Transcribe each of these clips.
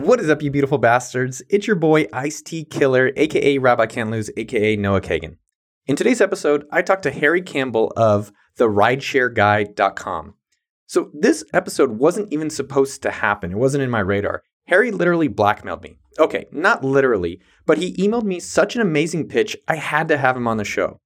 What is up, you beautiful bastards? It's your boy Ice T Killer, aka Rabbi Can't Lose, aka Noah Kagan. In today's episode, I talked to Harry Campbell of therideshareguy.com. So this episode wasn't even supposed to happen. It wasn't in my radar. Harry literally blackmailed me. Okay, not literally, but he emailed me such an amazing pitch, I had to have him on the show.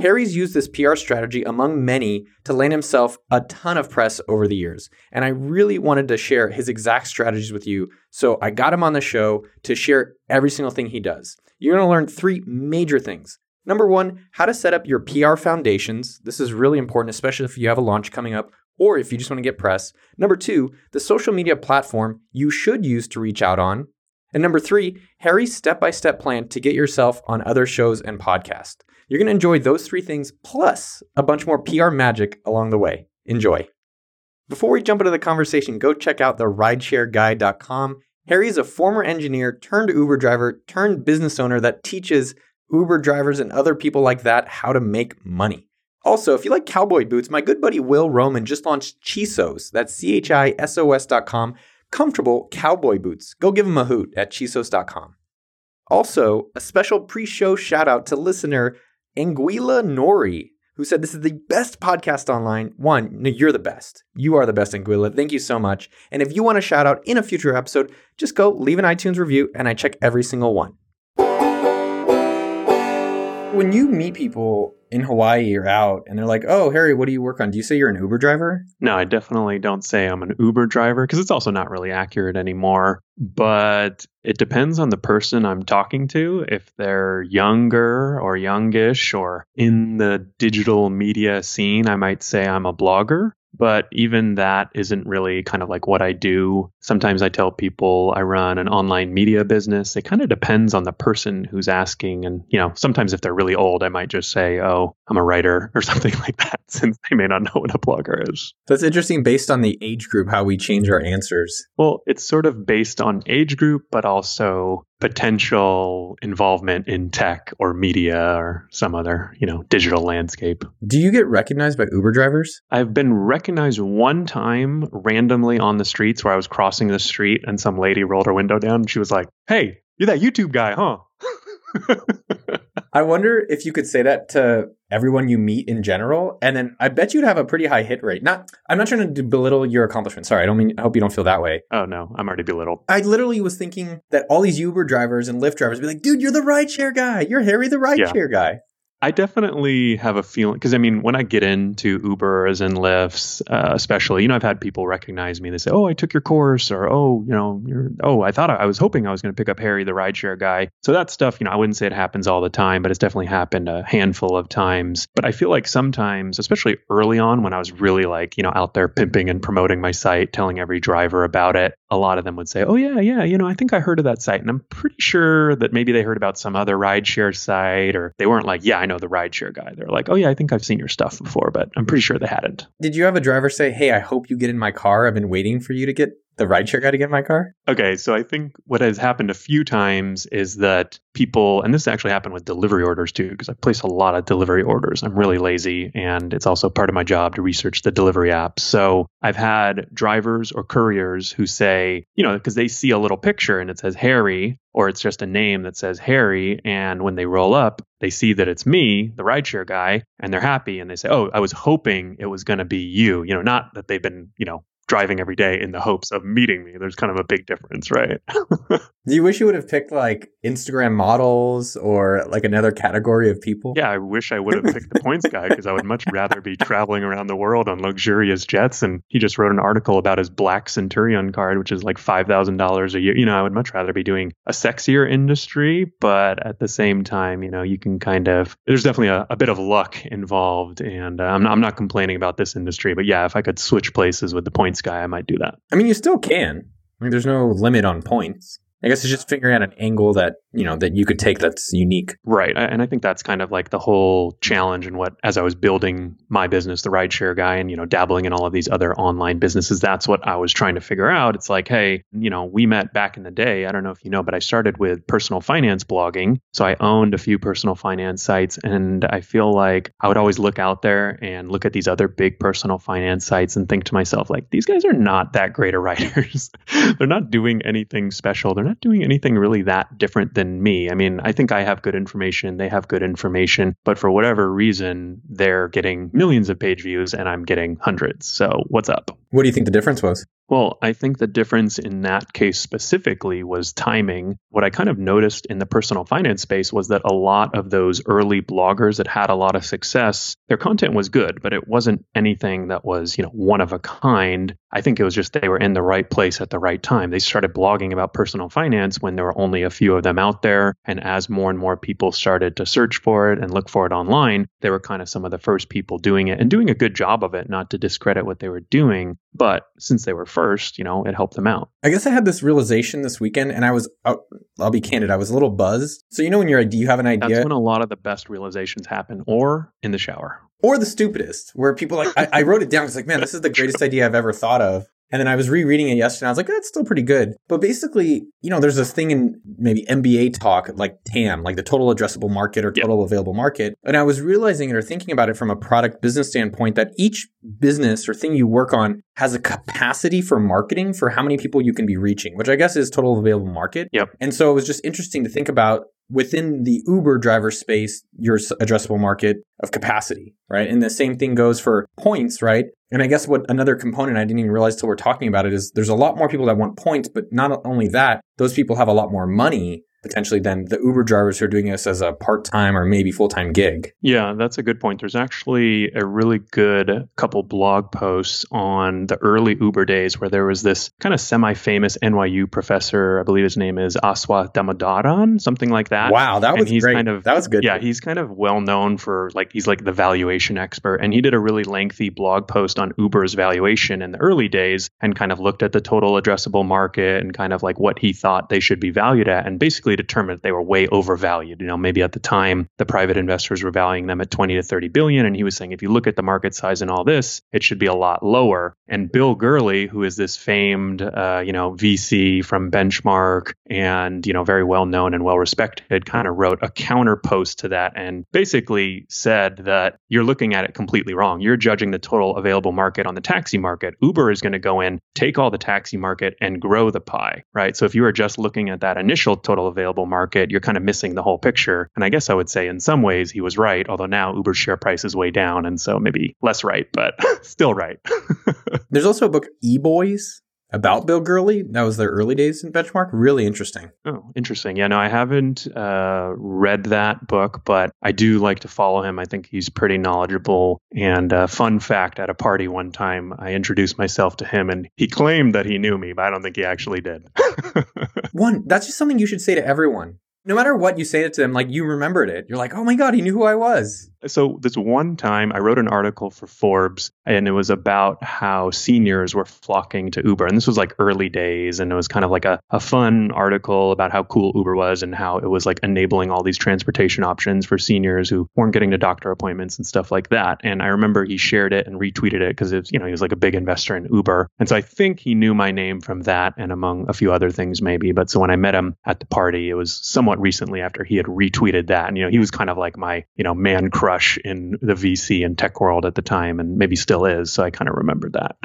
Harry's used this PR strategy among many to land himself a ton of press over the years, and I really wanted to share his exact strategies with you, so I got him on the show to share every single thing he does. You're going to learn three major things. Number one, how to set up your PR foundations. This is really important, especially if you have a launch coming up or if you just want to get press. Number two, the social media platform you should use to reach out on. And number three, Harry's step by step plan to get yourself on other shows and podcasts. You're going to enjoy those three things plus a bunch more PR magic along the way. Enjoy. Before we jump into the conversation, go check out the rideshareguy.com. Harry is a former engineer turned Uber driver turned business owner that teaches Uber drivers and other people like that how to make money. Also, if you like cowboy boots, my good buddy Will Roman just launched Chisos. That's C H I S O S.com. Comfortable cowboy boots. Go give him a hoot at chisos.com. Also, a special pre show shout out to listener Anguilla Nori, who said this is the best podcast online. One, no, you're the best. You are the best, Anguilla. Thank you so much. And if you want a shout out in a future episode, just go leave an iTunes review and I check every single one. When you meet people in Hawaii or out and they're like, oh, Harry, what do you work on? Do you say you're an Uber driver? No, I definitely don't say I'm an Uber driver because it's also not really accurate anymore. But it depends on the person I'm talking to. If they're younger or youngish or in the digital media scene, I might say I'm a blogger but even that isn't really kind of like what I do. Sometimes I tell people I run an online media business. It kind of depends on the person who's asking. And, you know, sometimes if they're really old, I might just say, oh, I'm a writer or something like that, since they may not know what a blogger is. That's interesting based on the age group, how we change our answers. Well, it's sort of based on age group, but also potential involvement in tech or media or some other, you know, digital landscape. Do you get recognized by Uber drivers? I've been recognized one time randomly on the streets where I was crossing the street and some lady rolled her window down and she was like, "Hey, you're that YouTube guy, huh?" I wonder if you could say that to everyone you meet in general, and then I bet you'd have a pretty high hit rate. Not, I'm not trying to belittle your accomplishment. Sorry, I don't mean. I hope you don't feel that way. Oh no, I'm already belittled. I literally was thinking that all these Uber drivers and Lyft drivers would be like, "Dude, you're the rideshare guy. You're Harry, the rideshare yeah. guy." I definitely have a feeling because I mean, when I get into Ubers and Lyfts, uh, especially, you know, I've had people recognize me. They say, "Oh, I took your course," or "Oh, you know, oh, I thought I, I was hoping I was going to pick up Harry, the rideshare guy." So that stuff, you know, I wouldn't say it happens all the time, but it's definitely happened a handful of times. But I feel like sometimes, especially early on, when I was really like, you know, out there pimping and promoting my site, telling every driver about it, a lot of them would say, "Oh yeah, yeah, you know, I think I heard of that site," and I'm pretty sure that maybe they heard about some other rideshare site, or they weren't like, "Yeah, I know the rideshare guy." They're like, "Oh yeah, I think I've seen your stuff before," but I'm pretty sure they hadn't. Did you have a driver say, "Hey, I hope you get in my car. I've been waiting for you to get the rideshare guy to get my car?" Okay, so I think what has happened a few times is that people, and this actually happened with delivery orders too, because I place a lot of delivery orders. I'm really lazy, and it's also part of my job to research the delivery apps. So I've had drivers or couriers who say, you know, because they see a little picture and it says Harry, or it's just a name that says Harry. And when they roll up, they see that it's me, the rideshare guy, and they're happy. And they say, Oh, I was hoping it was going to be you. You know, not that they've been, you know, driving every day in the hopes of meeting me. There's kind of a big difference, right? Do you wish you would have picked like Instagram models or like another category of people? Yeah, I wish I would have picked the points guy because I would much rather be traveling around the world on luxurious jets. And he just wrote an article about his Black Centurion card, which is like $5,000 a year. You know, I would much rather be doing a sexier industry, but at the same time, you know, you can kind of, there's definitely a, a bit of luck involved. And uh, I'm, not, I'm not complaining about this industry, but yeah, if I could switch places with the points guy, I might do that. I mean, you still can. I mean, there's no limit on points. I guess it's just figuring out an angle that you know that you could take that's unique. Right. And I think that's kind of like the whole challenge and what as I was building my business, the rideshare guy, and you know, dabbling in all of these other online businesses, that's what I was trying to figure out. It's like, hey, you know, we met back in the day. I don't know if you know, but I started with personal finance blogging. So I owned a few personal finance sites and I feel like I would always look out there and look at these other big personal finance sites and think to myself, like, these guys are not that great of writers. They're not doing anything special. They're not doing anything really that different than me. I mean, I think I have good information, they have good information, but for whatever reason, they're getting millions of page views and I'm getting hundreds. So, what's up? What do you think the difference was? Well, I think the difference in that case specifically was timing. What I kind of noticed in the personal finance space was that a lot of those early bloggers that had a lot of success, their content was good, but it wasn't anything that was, you know, one of a kind. I think it was just they were in the right place at the right time. They started blogging about personal finance when there were only a few of them out there. And as more and more people started to search for it and look for it online, they were kind of some of the first people doing it and doing a good job of it, not to discredit what they were doing. But since they were first, you know, it helped them out. I guess I had this realization this weekend and I was, I'll, I'll be candid, I was a little buzzed. So, you know, when you're, do you have an idea. That's when a lot of the best realizations happen or in the shower or the stupidest, where people like I, I wrote it down. It's like, man, this is the greatest idea I've ever thought of. And then I was rereading it yesterday. I was like, that's still pretty good. But basically, you know, there's this thing in maybe MBA talk, like TAM, like the total addressable market or total yep. available market. And I was realizing it or thinking about it from a product business standpoint that each business or thing you work on has a capacity for marketing for how many people you can be reaching, which I guess is total available market. Yep. And so it was just interesting to think about within the Uber driver space, your addressable market of capacity, right? And the same thing goes for points, right? And I guess what another component I didn't even realize till we're talking about it is there's a lot more people that want points, but not only that, those people have a lot more money potentially than the Uber drivers who are doing this as a part time or maybe full time gig. Yeah, that's a good point. There's actually a really good couple blog posts on the early Uber days where there was this kind of semi famous NYU professor, I believe his name is Aswath Damodaran, something like that. Wow, that was he's great. Kind of, that was good. Yeah, he's kind of well known for like, he's like the valuation expert. And he did a really lengthy blog post on Uber's valuation in the early days and kind of looked at the total addressable market and kind of like what he thought they should be valued at. And basically, determined that they were way overvalued. You know, maybe at the time the private investors were valuing them at 20 to 30 billion, and he was saying if you look at the market size and all this, it should be a lot lower. And Bill Gurley, who is this famed, uh, you know, VC from Benchmark and you know very well known and well respected, kind of wrote a counter post to that and basically said that you're looking at it completely wrong. You're judging the total available market on the taxi market. Uber is going to go in, take all the taxi market, and grow the pie, right? So if you are just looking at that initial total available market, you're kind of missing the whole picture. And I guess I would say in some ways he was right, although now Uber's share price is way down. And so maybe less right, but still right. There's also a book, E Boys, about Bill Gurley. That was their early days in Benchmark. Really interesting. Oh, interesting. Yeah, no, I haven't uh, read that book, but I do like to follow him. I think he's pretty knowledgeable. And uh, fun fact at a party one time, I introduced myself to him and he claimed that he knew me, but I don't think he actually did. one, that's just something you should say to everyone. No matter what you say it to them, like you remembered it. You're like, oh my God, he knew who I was. So this one time I wrote an article for Forbes and it was about how seniors were flocking to Uber. And this was like early days. And it was kind of like a, a fun article about how cool Uber was and how it was like enabling all these transportation options for seniors who weren't getting to doctor appointments and stuff like that. And I remember he shared it and retweeted it because it's, you know, he was like a big investor in Uber. And so I think he knew my name from that and among a few other things maybe. But so when I met him at the party, it was somewhat recently after he had retweeted that. And, you know, he was kind of like my, you know, man crush crush in the VC and tech world at the time, and maybe still is. So I kind of remembered that.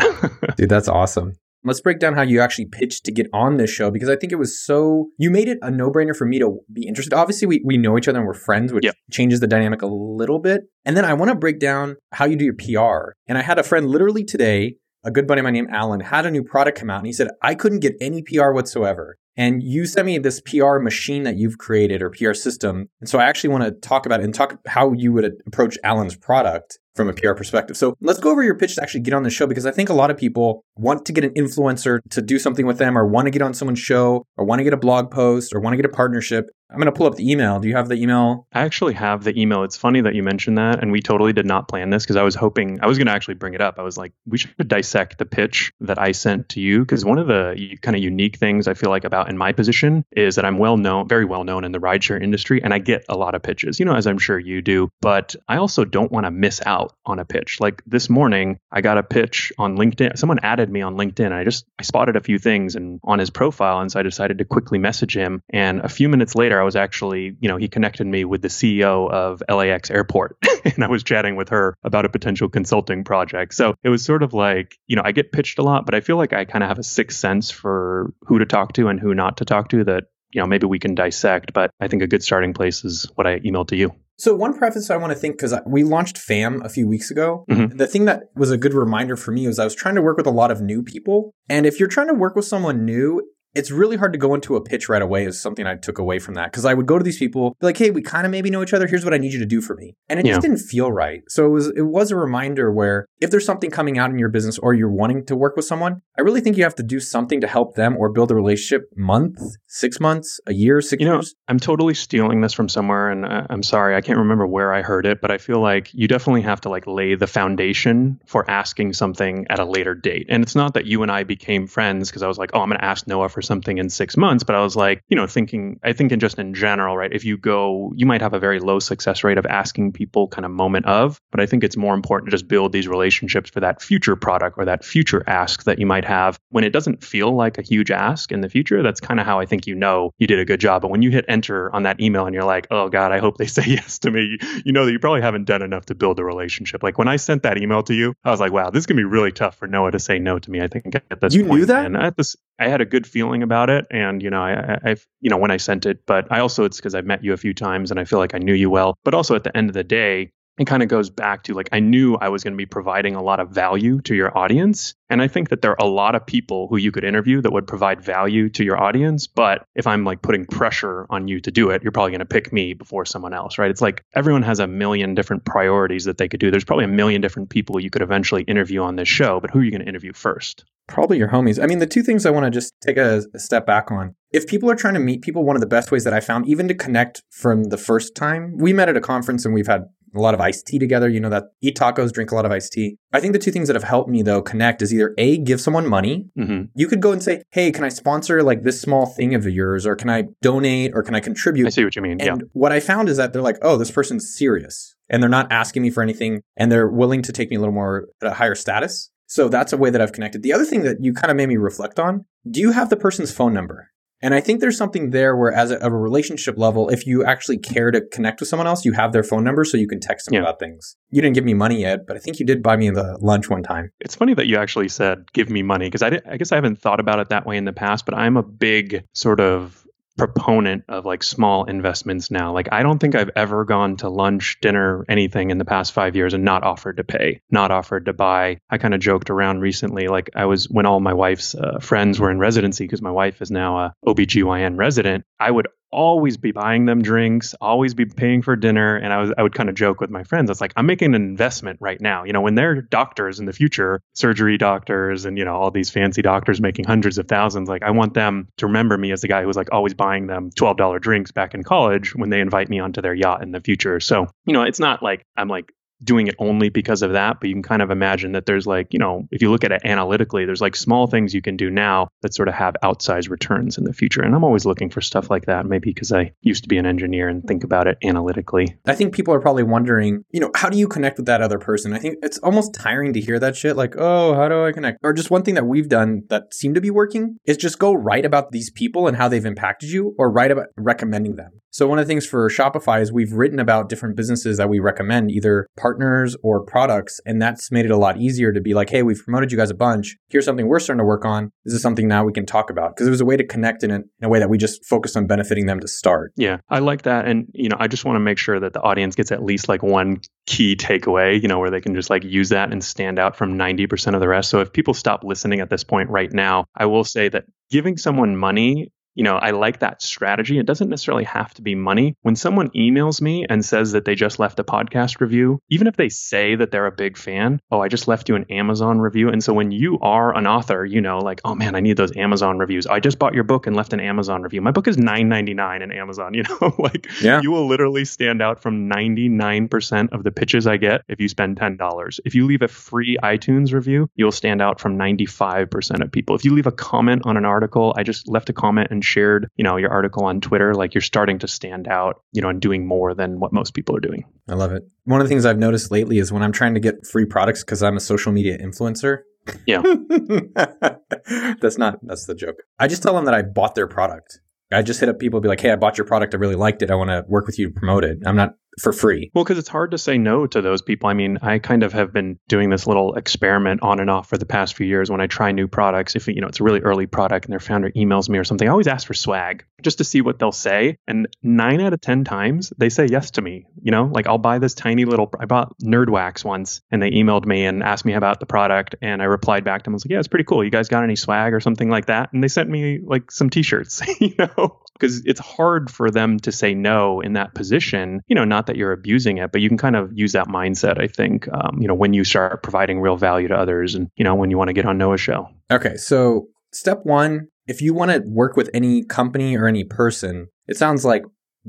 Dude, that's awesome. Let's break down how you actually pitched to get on this show because I think it was so you made it a no-brainer for me to be interested. Obviously, we, we know each other and we're friends, which yep. changes the dynamic a little bit. And then I want to break down how you do your PR. And I had a friend literally today, a good buddy of mine named Alan, had a new product come out and he said, I couldn't get any PR whatsoever. And you sent me this PR machine that you've created or PR system. And so I actually want to talk about it and talk how you would approach Alan's product from a PR perspective. So let's go over your pitch to actually get on the show because I think a lot of people want to get an influencer to do something with them or want to get on someone's show or want to get a blog post or want to get a partnership. I'm going to pull up the email. Do you have the email? I actually have the email. It's funny that you mentioned that. And we totally did not plan this because I was hoping, I was going to actually bring it up. I was like, we should dissect the pitch that I sent to you. Because one of the kind of unique things I feel like about in my position is that I'm well known, very well known in the rideshare industry. And I get a lot of pitches, you know, as I'm sure you do. But I also don't want to miss out on a pitch. Like this morning, I got a pitch on LinkedIn. Someone added me on LinkedIn. I just, I spotted a few things and on his profile. And so I decided to quickly message him. And a few minutes later, was actually, you know, he connected me with the CEO of LAX Airport, and I was chatting with her about a potential consulting project. So it was sort of like, you know, I get pitched a lot, but I feel like I kind of have a sixth sense for who to talk to and who not to talk to that, you know, maybe we can dissect. But I think a good starting place is what I emailed to you. So one preface I want to think because we launched FAM a few weeks ago. Mm-hmm. The thing that was a good reminder for me was I was trying to work with a lot of new people, and if you're trying to work with someone new, it's really hard to go into a pitch right away is something I took away from that. Cause I would go to these people, be like, hey, we kind of maybe know each other. Here's what I need you to do for me. And it yeah. just didn't feel right. So it was it was a reminder where if there's something coming out in your business or you're wanting to work with someone, I really think you have to do something to help them or build a relationship month, six months, a year, six you years. I'm totally stealing this from somewhere and uh, I'm sorry, I can't remember where I heard it, but I feel like you definitely have to like lay the foundation for asking something at a later date. And it's not that you and I became friends because I was like, oh, I'm going to ask Noah for something in six months but I was like, you know, thinking, I think in just in general, right? If you go, you might have a very low success rate of asking people kind of moment of, but I think it's more important to just build these relationships for that future product or that future ask that you might have when it doesn't feel like a huge ask in the future. That's kind of how I think you know you did a good job. But when you hit enter on that email and you're like, oh God, I hope they say yes to me, you know that you probably haven't done enough to build a relationship. Like when I sent that email to you, I was like, wow, this is gonna be really tough for Noah to say no to me. I think at this you point. knew that, and at this, I had a good feeling about it, and you know, I, I, you know, when I sent it, but I also it's because I've met you a few times and I feel like I knew you well. But also at the end of the day, it kind of goes back to like I knew I was going to be providing a lot of value to your audience. And I think that there are a lot of people who you could interview that would provide value to your audience. But if I'm like putting pressure on you to do it, you're probably going to pick me before someone else, right? It's like everyone has a million different priorities that they could do. There's probably a million different people you could eventually interview on this show, but who are you going to interview first? Probably your homies. I mean, the two things I want to just take a, a step back on. If people are trying to meet people, one of the best ways that I found, even to connect from the first time, we met at a conference and we've had a lot of iced tea together. You know that eat tacos, drink a lot of iced tea. I think the two things that have helped me though connect is either a give someone money. Mm-hmm. You could go and say, "Hey, can I sponsor like this small thing of yours, or can I donate, or can I contribute?" I see what you mean. And yeah. what I found is that they're like, "Oh, this person's serious," and they're not asking me for anything, and they're willing to take me a little more at a higher status. So that's a way that I've connected. The other thing that you kind of made me reflect on: Do you have the person's phone number? And I think there's something there where, as a, a, relationship level, if you actually care to connect with someone else, you have their phone number so you can text them yeah. about things. You didn't give me money yet, but I think you did buy me the lunch one time. It's funny that you actually said, give me money, because I, I guess I haven't thought about it that way in the past, but I'm a big sort of proponent of like small investments now. Like I don't think I've ever gone to lunch, dinner, anything in the past 5 years and not offered to pay, not offered to buy. I kind of joked around recently like I was when all my wife's uh, friends were in residency because my wife is now a OBGYN resident, I would always be buying them drinks, always be paying for dinner. And I was I would kind of joke with my friends. It's like I'm making an investment right now. You know, when they're doctors in the future, surgery doctors and you know, all these fancy doctors making hundreds of thousands, like I want them to remember me as the guy who was like always buying them $12 drinks back in college when they invite me onto their yacht in the future. So, you know, it's not like I'm like doing it only because of that, but you can kind of imagine that there's like, you know, if you look at it analytically, there's like small things you can do now that sort of have outsized returns in the future. And I'm always looking for stuff like that, maybe because I used to be an engineer and think about it analytically. I think people are probably wondering, you know, how do you connect with that other person? I think it's almost tiring to hear that shit like, oh, how do I connect? Or just one thing that we've done that seemed to be working is just go write about these people and how they've impacted you or write about recommending them. So one of the things for Shopify is we've written about different businesses that we recommend, either partners or products, and that's made it a lot easier to be like, hey, we've promoted you guys a bunch. Here's something we're starting to work on. This is something now we can talk about because it was a way to connect in, it, in a way that we just focused on benefiting them to start. Yeah, I like that, and you know, I just want to make sure that the audience gets at least like one key takeaway, you know, where they can just like use that and stand out from 90% of the rest. So if people stop listening at this point right now, I will say that giving someone money you know, I like that strategy. It doesn't necessarily have to be money. When someone emails me and says that they just left a podcast review, even if they say that they're a big fan, oh, I just left you an Amazon review. And so when you are an author, you know, like, oh man, I need those Amazon reviews. I just bought your book and left an Amazon review. My book is $9.99 in Amazon, you know, like yeah. you will literally stand out from 99% of the pitches I get if you spend $10. If you leave a free iTunes review, you'll stand out from 95% of people. If you leave a comment on an article, I just left a comment and shared, you know, your article on Twitter, like you're starting to stand out, you know, and doing more than what most people are doing. I love it. One of the things I've noticed lately is when I'm trying to get free products because I'm a social media influencer. Yeah. that's not that's the joke. I just tell them that I bought their product. I just hit up people be like, "Hey, I bought your product. I really liked it. I want to work with you to promote it." I'm not for free. Well, because it's hard to say no to those people. I mean, I kind of have been doing this little experiment on and off for the past few years when I try new products. If you know it's a really early product and their founder emails me or something, I always ask for swag just to see what they'll say. And nine out of ten times they say yes to me. You know, like I'll buy this tiny little. I bought Nerdwax once, and they emailed me and asked me about the product, and I replied back to them. I was like, "Yeah, it's pretty cool. You guys got any swag or something like that?" And they sent me like some T-shirts. You know, because it's hard for them to say no in that position. You know, not that you're abusing it, but you can kind of use that mindset. I think, um, you know, when you start providing real value to others, and you know, when you want to get on Noah's show. Okay, so step one, if you want to work with any company or any person, it sounds like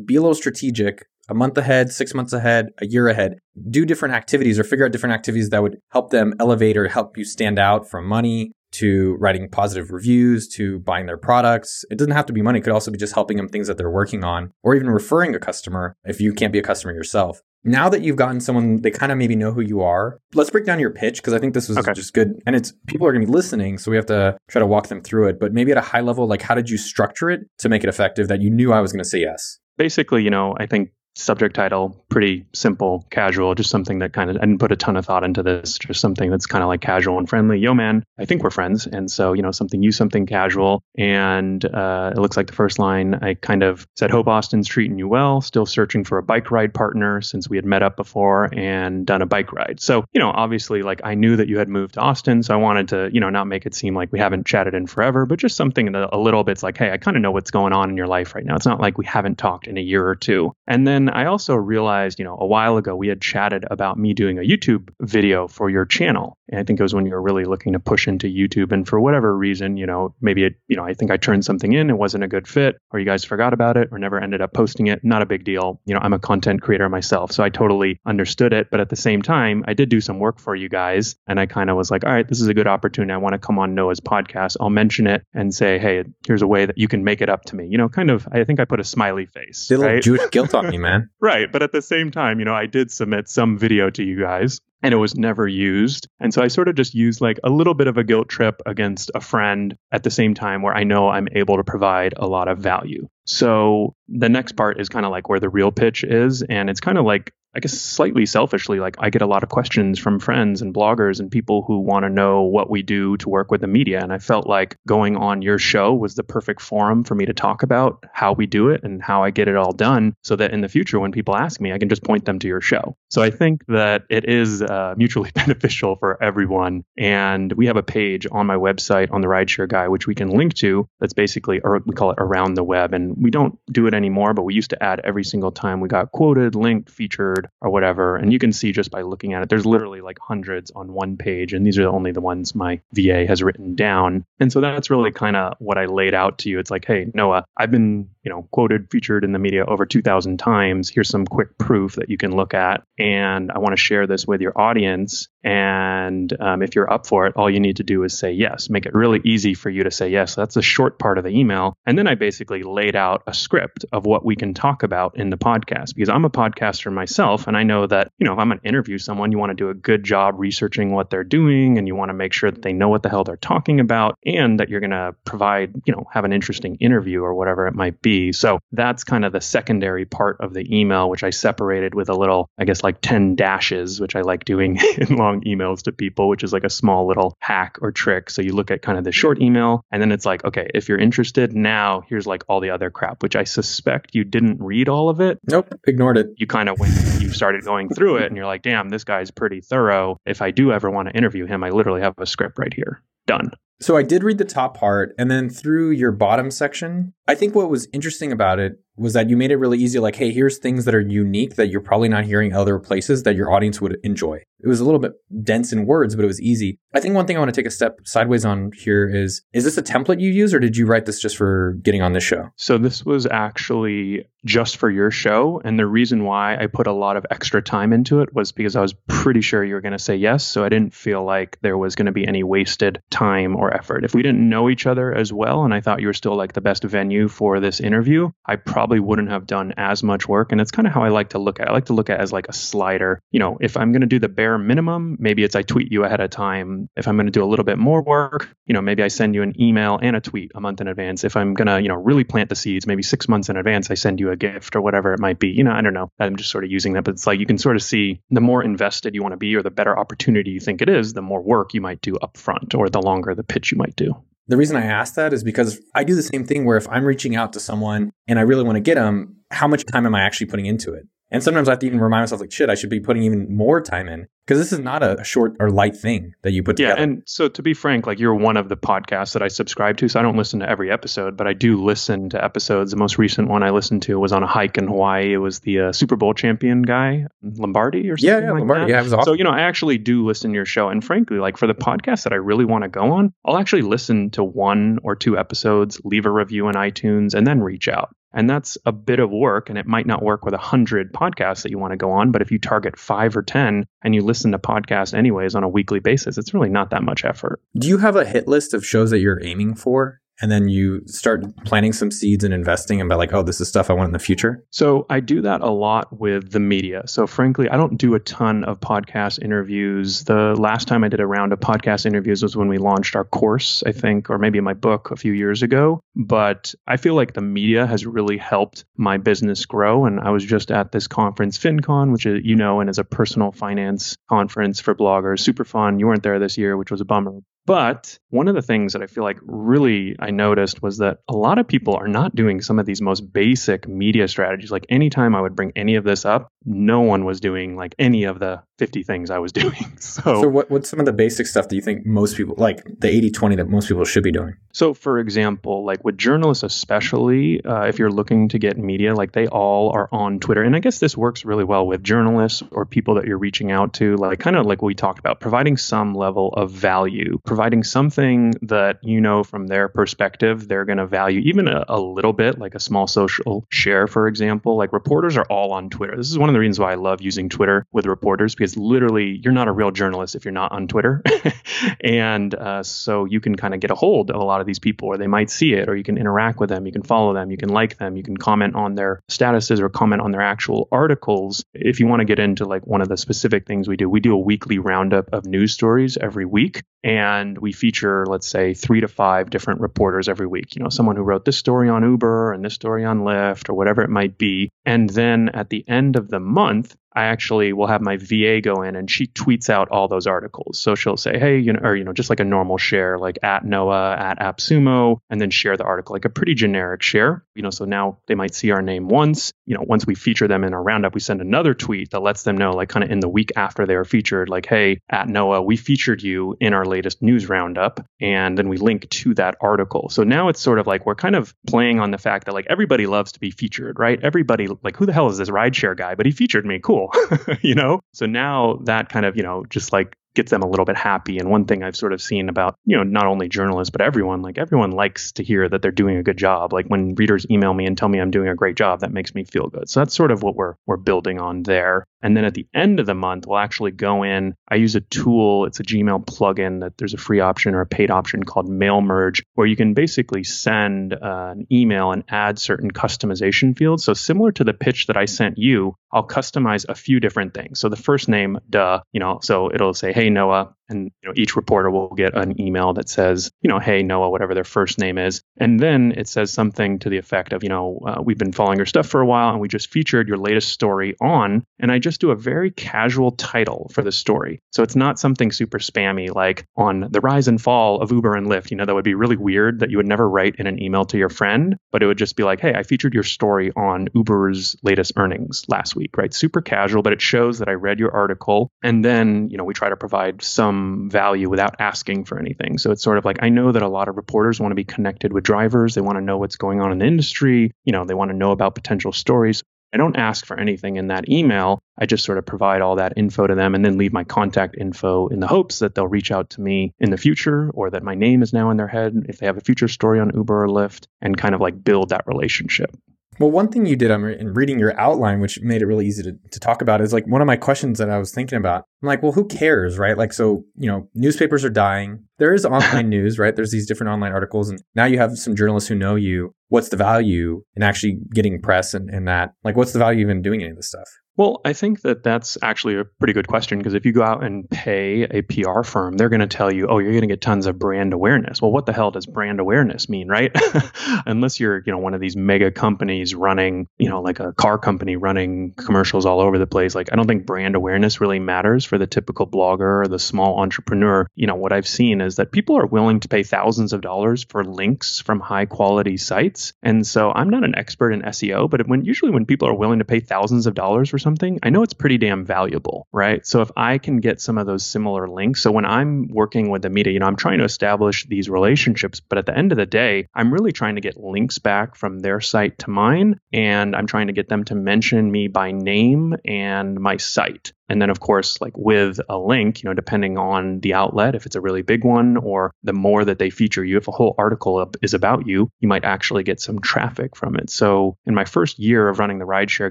be a little strategic. A month ahead, six months ahead, a year ahead, do different activities or figure out different activities that would help them elevate or help you stand out from money to writing positive reviews to buying their products. It doesn't have to be money. It could also be just helping them things that they're working on or even referring a customer if you can't be a customer yourself. Now that you've gotten someone, they kind of maybe know who you are. Let's break down your pitch because I think this was okay. just good. And it's people are going to be listening, so we have to try to walk them through it. But maybe at a high level, like how did you structure it to make it effective that you knew I was going to say yes? Basically, you know, I think subject title pretty simple casual just something that kind of i didn't put a ton of thought into this just something that's kind of like casual and friendly. Yo man i think we're friends and so you know something use something casual and uh, it looks like the first line i kind of said hope austin's treating you well still searching for a bike ride partner since we had met up before and done a bike ride. So you know obviously like i knew that you had moved to austin so i wanted to you know not make it seem like we haven't chatted in forever but just something a little bit's like hey i kind of know what's going on in your life right now. It's not like we haven't talked in a year or two. And then I also realized, you know, a while ago we had chatted about me doing a YouTube video for your channel. And I think it was when you were really looking to push into YouTube. And for whatever reason, you know, maybe it, you know, I think I turned something in, it wasn't a good fit, or you guys forgot about it, or never ended up posting it. Not a big deal. You know, I'm a content creator myself. So I totally understood it. But at the same time, I did do some work for you guys. And I kind of was like, all right, this is a good opportunity. I want to come on Noah's podcast. I'll mention it and say, hey, here's a way that you can make it up to me. You know, kind of, I think I put a smiley face. Little right? Jewish guilt on me, man. right. But at the same time, you know, I did submit some video to you guys and it was never used. And so I sort of just used like a little bit of a guilt trip against a friend at the same time where I know I'm able to provide a lot of value. So the next part is kind of like where the real pitch is. And it's kind of like I guess slightly selfishly, like I get a lot of questions from friends and bloggers and people who want to know what we do to work with the media. And I felt like going on your show was the perfect forum for me to talk about how we do it and how I get it all done so that in the future, when people ask me, I can just point them to your show. So I think that it is uh, mutually beneficial for everyone. And we have a page on my website on the Rideshare Guy, which we can link to that's basically, or we call it around the web. And we don't do it anymore, but we used to add every single time we got quoted, linked, featured, or whatever. And you can see just by looking at it, there's literally like hundreds on one page. And these are only the ones my VA has written down. And so that's really kind of what I laid out to you. It's like, hey, Noah, I've been, you know, quoted, featured in the media over 2,000 times. Here's some quick proof that you can look at. And I want to share this with your audience. And um, if you're up for it, all you need to do is say yes. Make it really easy for you to say yes. So that's the short part of the email. And then I basically laid out a script of what we can talk about in the podcast because I'm a podcaster myself myself. And I know that, you know, if I'm going to interview someone, you want to do a good job researching what they're doing and you want to make sure that they know what the hell they're talking about and that you're going to provide, you know, have an interesting interview or whatever it might be. So that's kind of the secondary part of the email, which I separated with a little, I guess, like 10 dashes, which I like doing in long emails to people, which is like a small little hack or trick. So you look at kind of the short email and then it's like, okay, if you're interested now, here's like all the other crap, which I suspect you didn't read all of it. Nope, ignored it. You kind of went, you you started going through it and you're like, damn, this guy's pretty thorough. If I do ever want to interview him, I literally have a script right here. Done. So I did read the top part and then through your bottom section, I think what was interesting about it was that you made it really easy like hey, here's things that are unique that you're probably not hearing other places that your audience would enjoy. It was a little bit dense in words, but it was easy. I think one thing I want to take a step sideways on here is is this a template you use or did you write this just for getting on this show? So this was actually just for your show and the reason why I put a lot of extra time into it was because I was pretty sure you were going to say yes, so I didn't feel like there was going to be any wasted time or effort. If we didn't know each other as well and I thought you were still like the best venue for this interview, I probably wouldn't have done as much work and it's kind of how I like to look at it. I like to look at it as like a slider. You know, if I'm going to do the bare minimum, maybe it's I tweet you ahead of time. If I'm going to do a little bit more work, you know, maybe I send you an email and a tweet a month in advance. If I'm going to, you know, really plant the seeds, maybe 6 months in advance I send you a gift or whatever it might be. You know, I don't know. I'm just sort of using that, but it's like you can sort of see the more invested you want to be or the better opportunity you think it is, the more work you might do up front or the longer the pitch you might do. The reason I ask that is because I do the same thing where if I'm reaching out to someone and I really want to get them, how much time am I actually putting into it? And sometimes I have to even remind myself, like, shit, I should be putting even more time in because this is not a short or light thing that you put yeah, together. Yeah. And so to be frank, like you're one of the podcasts that I subscribe to, so I don't listen to every episode, but I do listen to episodes. The most recent one I listened to was on a hike in Hawaii. It was the uh, Super Bowl champion guy, Lombardi or something yeah, yeah, like Lombardi. that. Yeah, it was awesome. So you know, I actually do listen to your show, and frankly, like for the podcast that I really want to go on, I'll actually listen to one or two episodes, leave a review in iTunes, and then reach out. And that's a bit of work, and it might not work with a hundred podcasts that you want to go on. But if you target five or ten and you listen to podcasts anyways on a weekly basis, it's really not that much effort. Do you have a hit list of shows that you're aiming for? And then you start planting some seeds and investing and be like, oh, this is stuff I want in the future? So I do that a lot with the media. So frankly, I don't do a ton of podcast interviews. The last time I did a round of podcast interviews was when we launched our course, I think, or maybe my book a few years ago. But I feel like the media has really helped my business grow. And I was just at this conference, FinCon, which is, you know, and is a personal finance conference for bloggers. Super fun. You weren't there this year, which was a bummer. But one of the things that I feel like really I noticed was that a lot of people are not doing some of these most basic media strategies. Like anytime I would bring any of this up, no one was doing like any of the 50 things I was doing. So, So, what, what's some of the basic stuff that you think most people, like the 80 20 that most people should be doing? So, for example, like with journalists, especially uh, if you're looking to get media, like they all are on Twitter. And I guess this works really well with journalists or people that you're reaching out to, like kind of like we talked about, providing some level of value, providing something that you know from their perspective they're going to value, even a, a little bit, like a small social share, for example. Like reporters are all on Twitter. This is one of the reasons why I love using Twitter with reporters because literally you're not a real journalist if you're not on Twitter. and uh, so you can kind of get a hold of a lot of these people, or they might see it, or you can interact with them, you can follow them, you can like them, you can comment on their statuses or comment on their actual articles. If you want to get into like one of the specific things we do, we do a weekly roundup of news stories every week. And we feature, let's say, three to five different reporters every week. You know, someone who wrote this story on Uber and this story on Lyft or whatever it might be. And then at the end of the month, I actually will have my VA go in and she tweets out all those articles. So she'll say, hey, you know, or, you know, just like a normal share, like at Noah, at AppSumo, and then share the article, like a pretty generic share. You know, so now they might see our name once. You know, once we feature them in our roundup, we send another tweet that lets them know, like kind of in the week after they are featured, like, hey, at Noah, we featured you in our latest news roundup. And then we link to that article. So now it's sort of like we're kind of playing on the fact that like everybody loves to be featured, right? Everybody, like, who the hell is this rideshare guy? But he featured me. Cool. you know? So now that kind of, you know, just like gets them a little bit happy. And one thing I've sort of seen about, you know, not only journalists, but everyone, like everyone likes to hear that they're doing a good job. Like when readers email me and tell me I'm doing a great job, that makes me feel good. So that's sort of what we're we're building on there. And then at the end of the month, we'll actually go in. I use a tool, it's a Gmail plugin that there's a free option or a paid option called Mail Merge, where you can basically send uh, an email and add certain customization fields. So similar to the pitch that I sent you, I'll customize a few different things. So the first name, duh, you know, so it'll say, hey, Noah, and you know each reporter will get an email that says you know hey noah whatever their first name is. And then it says something to the effect of you know uh, we've been following your stuff for a while and we just featured your latest story on and i just do a very casual title for the story. So it's not something super spammy like on the rise and fall of uber and lyft. You know that would be really weird that you would never write in an email to your friend but it would just be like hey i featured your story on uber's latest earnings last week right? Super casual but it shows that i read your article and then you know we try to provide some some value without asking for anything. So it's sort of like I know that a lot of reporters want to be connected with drivers. They want to know what's going on in the industry. You know, they want to know about potential stories. I don't ask for anything in that email. I just sort of provide all that info to them and then leave my contact info in the hopes that they'll reach out to me in the future or that my name is now in their head if they have a future story on Uber or Lyft and kind of like build that relationship. Well, one thing you did um, in reading your outline, which made it really easy to, to talk about, is like one of my questions that I was thinking about. I'm like, well, who cares, right? Like, so, you know, newspapers are dying. There is online news, right? There's these different online articles. And now you have some journalists who know you. What's the value in actually getting press and, and that? Like, what's the value even doing any of this stuff? Well, I think that that's actually a pretty good question because if you go out and pay a PR firm, they're going to tell you, "Oh, you're going to get tons of brand awareness." Well, what the hell does brand awareness mean, right? Unless you're, you know, one of these mega companies running, you know, like a car company running commercials all over the place, like I don't think brand awareness really matters for the typical blogger or the small entrepreneur. You know, what I've seen is that people are willing to pay thousands of dollars for links from high quality sites. And so I'm not an expert in SEO, but when usually when people are willing to pay thousands of dollars for something, I know it's pretty damn valuable, right? So if I can get some of those similar links, so when I'm working with the media, you know, I'm trying to establish these relationships, but at the end of the day, I'm really trying to get links back from their site to mine, and I'm trying to get them to mention me by name and my site. And then, of course, like with a link, you know, depending on the outlet, if it's a really big one or the more that they feature you, if a whole article is about you, you might actually get some traffic from it. So, in my first year of running the rideshare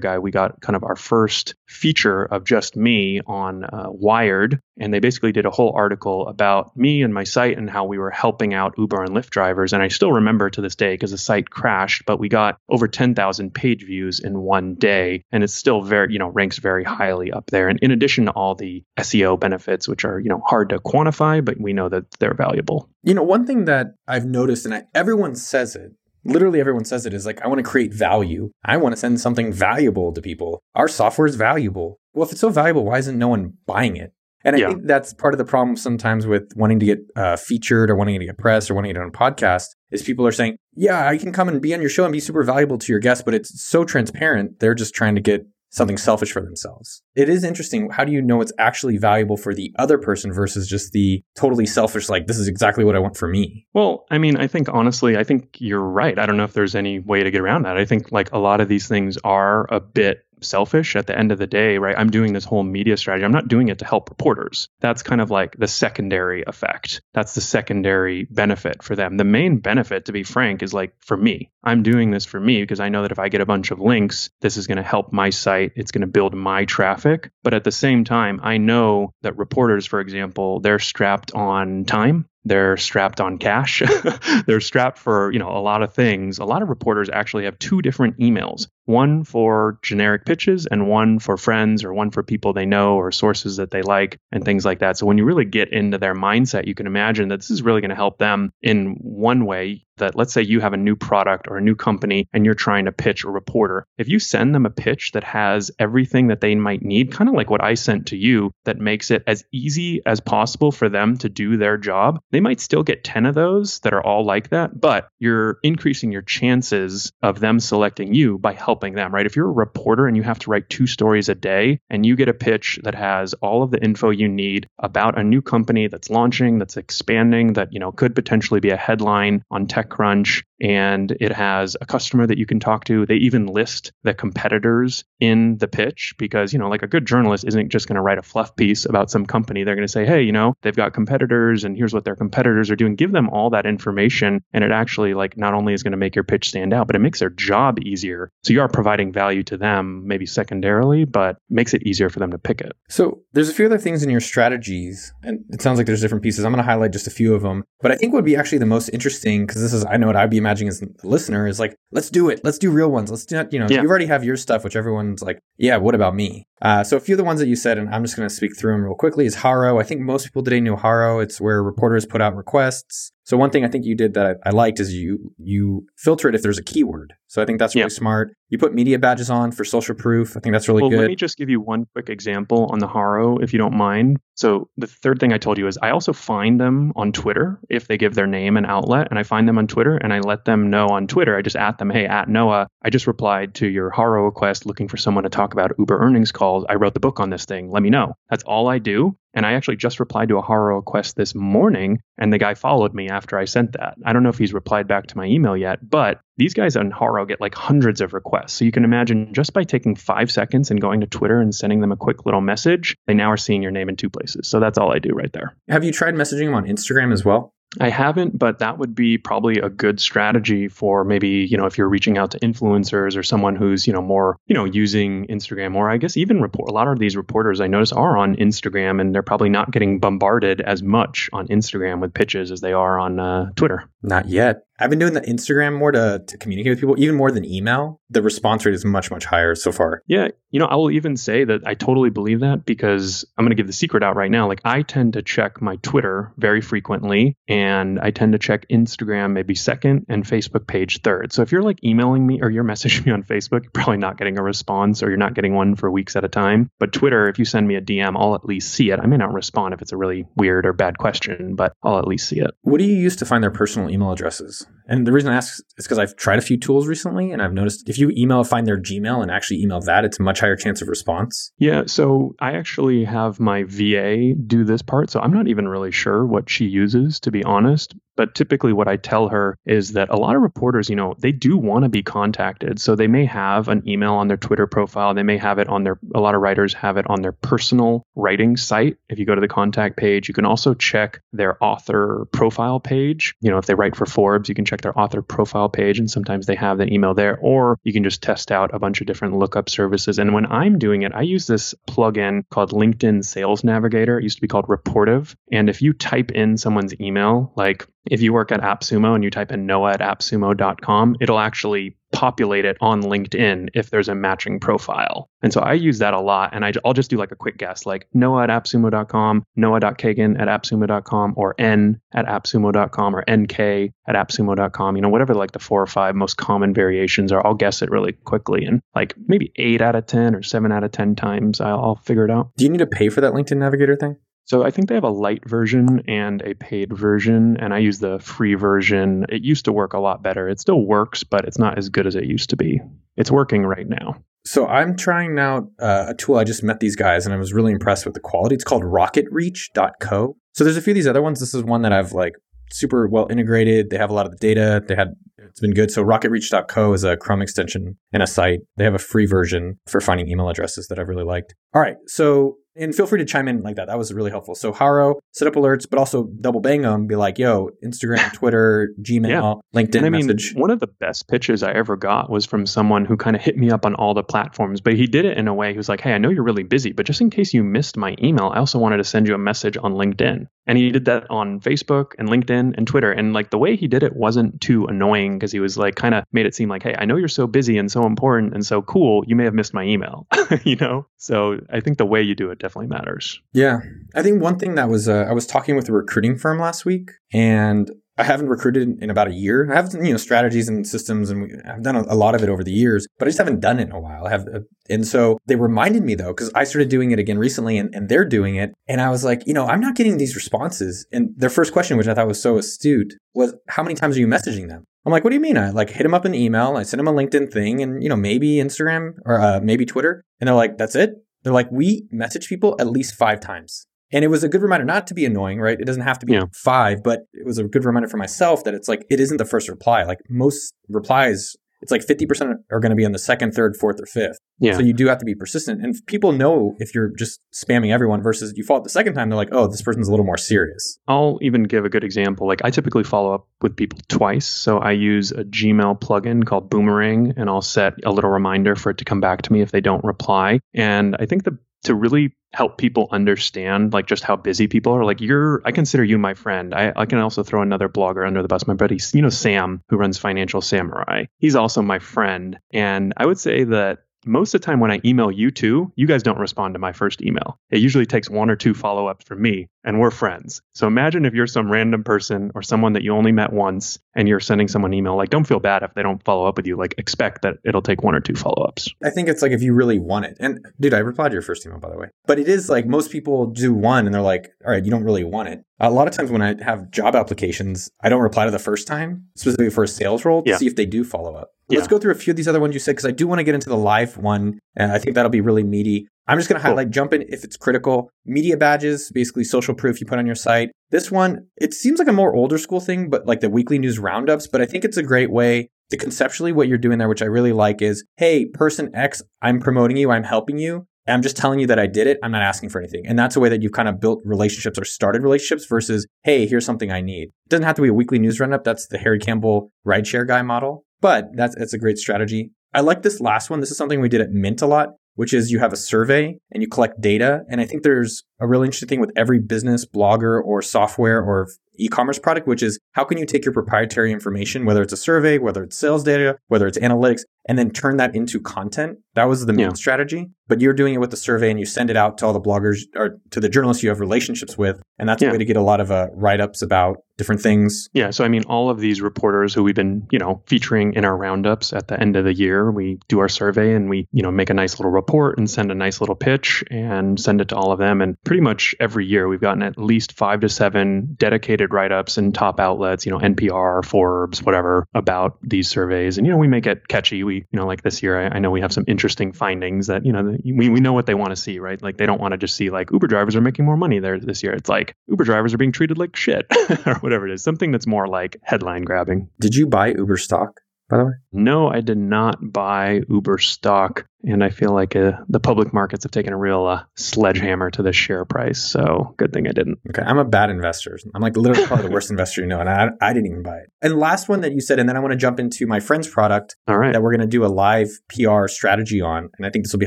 guy, we got kind of our first feature of just me on uh, Wired. And they basically did a whole article about me and my site and how we were helping out Uber and Lyft drivers. And I still remember to this day because the site crashed, but we got over 10,000 page views in one day. And it's still very, you know, ranks very highly up there. And in addition to all the SEO benefits, which are, you know, hard to quantify, but we know that they're valuable. You know, one thing that I've noticed, and I, everyone says it, literally everyone says it, is like, I want to create value. I want to send something valuable to people. Our software is valuable. Well, if it's so valuable, why isn't no one buying it? And I think that's part of the problem sometimes with wanting to get uh, featured or wanting to get press or wanting to get on a podcast is people are saying, yeah, I can come and be on your show and be super valuable to your guests, but it's so transparent. They're just trying to get something selfish for themselves. It is interesting. How do you know it's actually valuable for the other person versus just the totally selfish, like, this is exactly what I want for me? Well, I mean, I think honestly, I think you're right. I don't know if there's any way to get around that. I think like a lot of these things are a bit selfish at the end of the day, right? I'm doing this whole media strategy. I'm not doing it to help reporters. That's kind of like the secondary effect. That's the secondary benefit for them. The main benefit, to be frank, is like for me. I'm doing this for me because I know that if I get a bunch of links, this is going to help my site. It's going to build my traffic. But at the same time, I know that reporters, for example, they're strapped on time they're strapped on cash. they're strapped for, you know, a lot of things. A lot of reporters actually have two different emails one for generic pitches and one for friends or one for people they know or sources that they like and things like that. So when you really get into their mindset, you can imagine that this is really going to help them in one way that let's say you have a new product or a new company and you're trying to pitch a reporter. If you send them a pitch that has everything that they might need, kind of like what I sent to you, that makes it as easy as possible for them to do their job, they might still get 10 of those that are all like that, but you're increasing your chances of them selecting you by helping them, right? If you're a reporter and you have to write two stories a day and you get a pitch that has all of the info you need about a new company that's launching, that's expanding, that, you know, could potentially be a headline on TechCrunch and it has a customer that you can talk to. They even list the competitors in the pitch because, you know, like a good journalist isn't just going to write a fluff piece about some company. They're going to say, hey, you know, they've got competitors and here's what their competitors are doing. Give them all that information. And it actually, like, not only is going to make your pitch stand out, but it makes their job easier. So you are providing value to them, maybe secondarily, but makes it easier for them to pick it. So there's a few other things in your strategies, and it sounds like there's different pieces. I'm going to highlight just a few of them. But I think would be actually the most interesting because this is, I know what I'd be imagining as a listener is like, let's do it. Let's do real ones. Let's do not, you know, yeah. you already have your stuff, which everyone's like, yeah, what about me? Uh, so a few of the ones that you said, and I'm just going to speak through them real quickly, is HARO. I think most people today know HARO. It's where reporters put out requests. So one thing I think you did that I, I liked is you you filter it if there's a keyword. So I think that's really yeah. smart. You put media badges on for social proof. I think that's really well, good. Let me just give you one quick example on the HARO, if you don't mind. So the third thing I told you is I also find them on Twitter if they give their name and outlet, and I find them on Twitter and I let them know on Twitter. I just at them, hey, at Noah, I just replied to your HARO request looking for someone to talk about Uber earnings calls. I wrote the book on this thing. Let me know. That's all I do. And I actually just replied to a HARO request this morning, and the guy followed me after I sent that. I don't know if he's replied back to my email yet, but these guys on HARO get like hundreds of requests. So you can imagine just by taking five seconds and going to Twitter and sending them a quick little message, they now are seeing your name in two places. So that's all I do right there. Have you tried messaging them on Instagram as well? I haven't, but that would be probably a good strategy for maybe, you know, if you're reaching out to influencers or someone who's, you know, more, you know, using Instagram or I guess even report a lot of these reporters I notice are on Instagram and they're probably not getting bombarded as much on Instagram with pitches as they are on uh, Twitter. Not yet. I've been doing the Instagram more to, to communicate with people, even more than email. The response rate is much, much higher so far. Yeah. You know, I will even say that I totally believe that because I'm going to give the secret out right now. Like, I tend to check my Twitter very frequently, and I tend to check Instagram maybe second and Facebook page third. So if you're like emailing me or you're messaging me on Facebook, you're probably not getting a response or you're not getting one for weeks at a time. But Twitter, if you send me a DM, I'll at least see it. I may not respond if it's a really weird or bad question, but I'll at least see it. What do you use to find their personal email addresses? And the reason I ask is because I've tried a few tools recently and I've noticed if you email, find their Gmail and actually email that, it's a much higher chance of response. Yeah. So I actually have my VA do this part. So I'm not even really sure what she uses, to be honest. But typically, what I tell her is that a lot of reporters, you know, they do want to be contacted. So they may have an email on their Twitter profile. They may have it on their, a lot of writers have it on their personal writing site. If you go to the contact page, you can also check their author profile page. You know, if they write for Forbes, you can check their author profile page and sometimes they have the email there. Or you can just test out a bunch of different lookup services. And when I'm doing it, I use this plugin called LinkedIn Sales Navigator. It used to be called Rapportive. And if you type in someone's email, like if you work at AppSumo and you type in noah at appsumo.com, it'll actually populate it on LinkedIn if there's a matching profile. And so I use that a lot. And I, will just do like a quick guess, like noah at appsumo.com, noah.kagan at appsumo.com, or n at appsumo.com, or nk at appsumo.com, you know, whatever like the four or five most common variations are, I'll guess it really quickly. And like maybe eight out of 10 or seven out of 10 times, I'll, I'll figure it out. Do you need to pay for that LinkedIn Navigator thing? So I think they have a light version and a paid version, and I use the free version. It used to work a lot better. It still works, but it's not as good as it used to be. It's working right now. So I'm trying now uh, a tool. I just met these guys, and I was really impressed with the quality. It's called RocketReach.co. So there's a few of these other ones. This is one that I've like super well integrated. They have a lot of the data. They had it's been good. So rocketreach.co is a Chrome extension and a site. They have a free version for finding email addresses that I've really liked. All right. So and feel free to chime in like that. That was really helpful. So HARO, set up alerts, but also double bang them. Be like, yo, Instagram, Twitter, Gmail, yeah. LinkedIn and I mean, message. One of the best pitches I ever got was from someone who kind of hit me up on all the platforms, but he did it in a way. He was like, hey, I know you're really busy, but just in case you missed my email, I also wanted to send you a message on LinkedIn. And he did that on Facebook and LinkedIn and Twitter. And like the way he did it wasn't too annoying because he was like kind of made it seem like, hey, I know you're so busy and so important and so cool. You may have missed my email, you know? So I think the way you do it definitely matters. Yeah. I think one thing that was, uh, I was talking with a recruiting firm last week and I haven't recruited in about a year. I have, you know, strategies and systems and I've done a, lot of it over the years, but I just haven't done it in a while. I have, uh, and so they reminded me though, because I started doing it again recently and, and they're doing it. And I was like, you know, I'm not getting these responses. And their first question, which I thought was so astute, was how many times are you messaging them? I'm like, what do you mean? I like hit them up an email. I send them a LinkedIn thing and, you know, maybe Instagram or uh, maybe Twitter. And they're like, that's it. They're like, we message people at least five times. And it was a good reminder not to be annoying, right? It doesn't have to be yeah. five, but it was a good reminder for myself that it's like, it isn't the first reply. Like most replies, it's like 50% are going to be on the second, third, fourth, or fifth. Yeah. So you do have to be persistent. And people know if you're just spamming everyone versus you fall the second time, they're like, oh, this person's a little more serious. I'll even give a good example. Like I typically follow up with people twice. So I use a Gmail plugin called Boomerang and I'll set a little reminder for it to come back to me if they don't reply. And I think the to really help people understand like just how busy people are. Like you're i consider you my friend. I, I can also throw another blogger under the bus my buddy you know sam who runs financial samurai. He's also my friend. And i would say that most of the time when I email you two, you guys don't respond to my first email. It usually takes one or two follow ups from me, and we're friends. So imagine if you're some random person or someone that you only met once and you're sending someone an email, like don't feel bad if they don't follow up with you. Like expect that it'll take one or two follow ups. I think it's like if you really want it. And dude, I replied to your first email, by the way. But it is like most people do one and they're like, all right, you don't really want it. A lot of times when I have job applications, I don't reply to the first time, specifically for a sales role, to Yeah. see if they do follow up. Yeah. Let's go through a few of these other ones you said, because I do want to get into the live one. And I think that'll be really meaty. I'm just going to Cool. highlight, jump in if it's critical. Media badges, basically social proof you put on your site. This one, it seems like a more older school thing, but like the weekly news roundups. But I think it's a great way to conceptually what you're doing there, which I really like is, hey, person X, I'm promoting you, I'm helping you. I'm just telling you that I did it. I'm not asking for anything. And that's a way that you've kind of built relationships or started relationships versus, hey, here's something I need. It doesn't have to be a weekly news roundup. That's the Harry Campbell rideshare guy model. But that's that's a great strategy. I like this last one. This is something we did at Mint a lot, which is you have a survey and you collect data. And I think there's a really interesting thing with every business, blogger, or software or e-commerce product, which is how can you take your proprietary information, whether it's a survey, whether it's sales data, whether it's analytics, and then turn that into content. That was the main Yeah. strategy. But you're doing it with the survey and you send it out to all the bloggers or to the journalists you have relationships with. And that's a way to get a lot of uh, write-ups about different things. Yeah, so I mean, all of these reporters who we've been, you know, featuring in our roundups at the end of the year, we do our survey and we, you know, make a nice little report and send a nice little pitch and send it to all of them. And pretty much every year, we've gotten at least five to seven dedicated write-ups in top outlets, you know, NPR, Forbes, whatever, about these surveys. And you know, we make it catchy. We, you know, like this year, I, I know we have some interesting findings that, you know, we we know what they want to see, right? Like they don't want to just see like Uber drivers are making more money there this year. It's like Uber drivers are being treated like shit or whatever it is. Something that's more like headline grabbing. Did you buy Uber stock, by the way? No, I did not buy Uber stock, and I feel like uh, the public markets have taken a real uh, sledgehammer to the share price. So good thing I didn't. Okay, I'm a bad investor. I'm like literally probably the worst investor you know, and I, I didn't even buy it. And last one that you said, and then I want to jump into my friend's product All right. that we're going to do a live PR strategy on, and I think this will be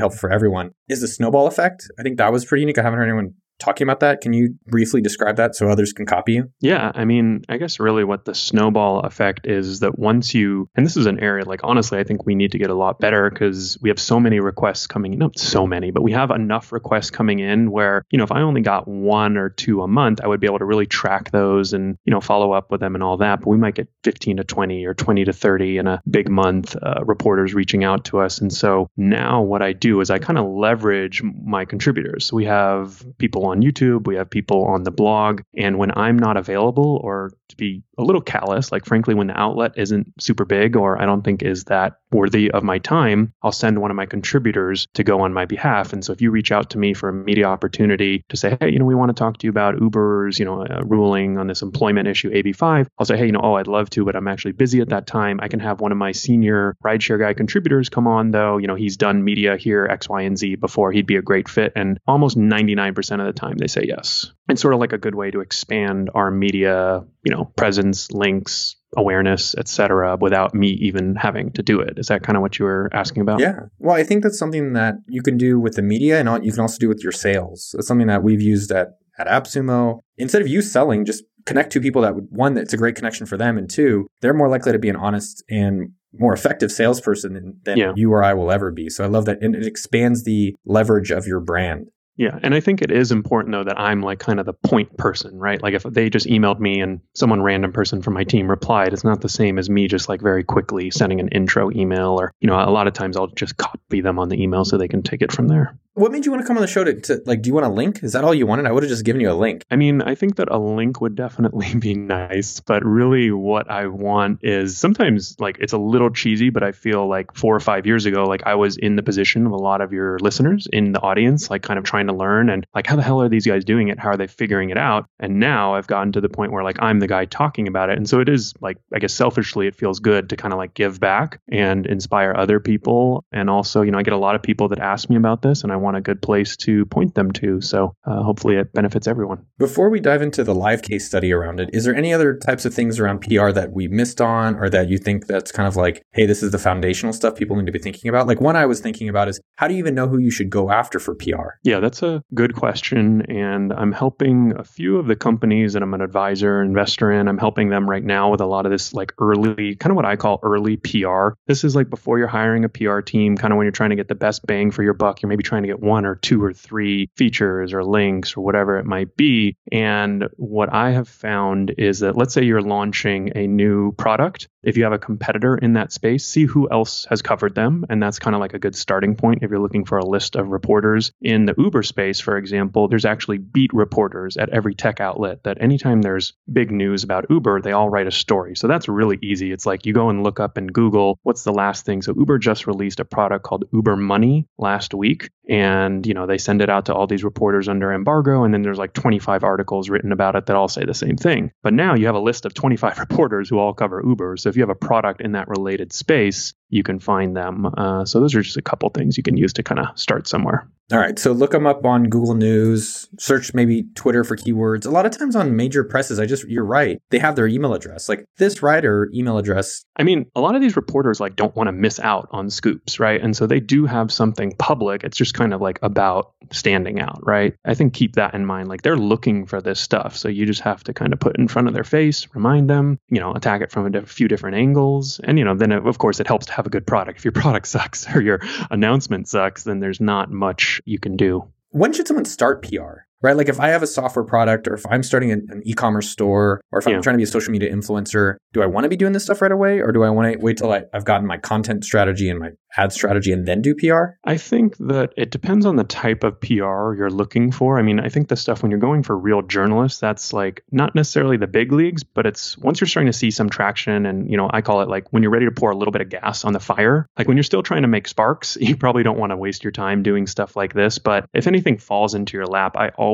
helpful for everyone. Is the snowball effect? I think that was pretty unique. I haven't heard anyone talking about that. Can you briefly describe that so others can copy you? Yeah, I mean, I guess really what the snowball effect is that once you, and this is an area like honestly, I think we need to get a lot better because we have so many requests coming in, not so many, but we have enough requests coming in where, you know, if I only got one or two a month, I would be able to really track those and, you know, follow up with them and all that. But we might get 15 to 20 or 20 to 30 in a big month, uh, reporters reaching out to us. And so now what I do is I kind of leverage my contributors. So we have people on YouTube, we have people on the blog, and when I'm not available or to be a little callous, like frankly, when the outlet isn't super big or I don't think is that worthy of my time, I'll send one of my contributors to go on my behalf. And so if you reach out to me for a media opportunity to say, hey, you know, we want to talk to you about Uber's, you know, uh, ruling on this employment issue AB5, I'll say, hey, you know, oh, I'd love to, but I'm actually busy at that time. I can have one of my senior rideshare guy contributors come on, though. You know, he's done media here, X, Y, and Z before. He'd be a great fit. And almost 99% of the time, they say yes. It's sort of like a good way to expand our media, you know, presence, links, awareness, etc., without me even having to do it. Is that kind of what you were asking about? Yeah. Well, I think that's something that you can do with the media and you can also do with your sales. It's something that we've used at, at AppSumo. Instead of you selling, just connect two people that would, one, that's a great connection for them. And two, they're more likely to be an honest and more effective salesperson than, than Yeah. you or I will ever be. So I love that. And it expands the leverage of your brand. Yeah. And I think it is important, though, that I'm like kind of the point person, right? Like if they just emailed me and someone random person from my team replied, it's not the same as me just like very quickly sending an intro email or, you know, a lot of times I'll just copy them on the email so they can take it from there. What made you want to come on the show to, to like, do you want a link? Is that all you wanted? I would have just given you a link. I mean, I think that a link would definitely be nice, but really what I want is sometimes like it's a little cheesy, but I feel like four or five years ago, like I was in the position of a lot of your listeners in the audience, like kind of trying to learn and like, how the hell are these guys doing it? How are they figuring it out? And now I've gotten to the point where like I'm the guy talking about it. And so it is like, I guess selfishly, it feels good to kind of like give back and inspire other people. And also, you know, I get a lot of people that ask me about this and I want a good place to point them to. So uh, hopefully it benefits everyone. Before we dive into the live case study around it, is there any other types of things around PR that we missed on or that you think that's kind of like, hey, this is the foundational stuff people need to be thinking about? Like one I was thinking about is how do you even know who you should go after for PR? Yeah, that's a good question. And I'm helping a few of the companies that I'm an advisor, investor in. I'm helping them right now with a lot of this like early, kind of what I call early PR. This is like before you're hiring a PR team, kind of when you're trying to get the best bang for your buck. You're maybe trying to one or two or three features or links or whatever it might be. And what I have found is that let's say you're launching a new product if you have a competitor in that space, see who else has covered them. And that's kind of like a good starting point if you're looking for a list of reporters. In the Uber space, for example, there's actually beat reporters at every tech outlet that anytime there's big news about Uber, they all write a story. So that's really easy. It's like you go and look up in Google, what's the last thing? So Uber just released a product called Uber Money last week. And, you know, they send it out to all these reporters under embargo. And then there's like 25 articles written about it that all say the same thing. But now you have a list of 25 reporters who all cover Uber. So if you have a product in that related space, you can find them. Uh, so those are just a couple things you can use to kind of start somewhere. All right. So look them up on Google News, search maybe Twitter for keywords. A lot of times on major presses, I just, you're right. They have their email address. Like this writer email address. I mean, a lot of these reporters like don't want to miss out on scoops, right? And so they do have something public. It's just kind of like about standing out, right? I think keep that in mind. Like they're looking for this stuff. So you just have to kind of put it in front of their face, remind them, you know, attack it from a few different angles. And, you know, then it, of course it helps to have a good product. If your product sucks or your announcement sucks, then there's not much you can do. When should someone start PR? Right? Like if I have a software product or if I'm starting an, an e-commerce store or if I'm trying to be a social media influencer, do I want to be doing this stuff right away or do I want to wait till I, I've gotten my content strategy and my ad strategy and then do PR? I think that it depends on the type of PR you're looking for. I mean, I think the stuff when you're going for real journalists, that's like not necessarily the big leagues, but it's once you're starting to see some traction and, you know, I call it like when you're ready to pour a little bit of gas on the fire, like when you're still trying to make sparks, you probably don't want to waste your time doing stuff like this. But if anything falls into your lap, I always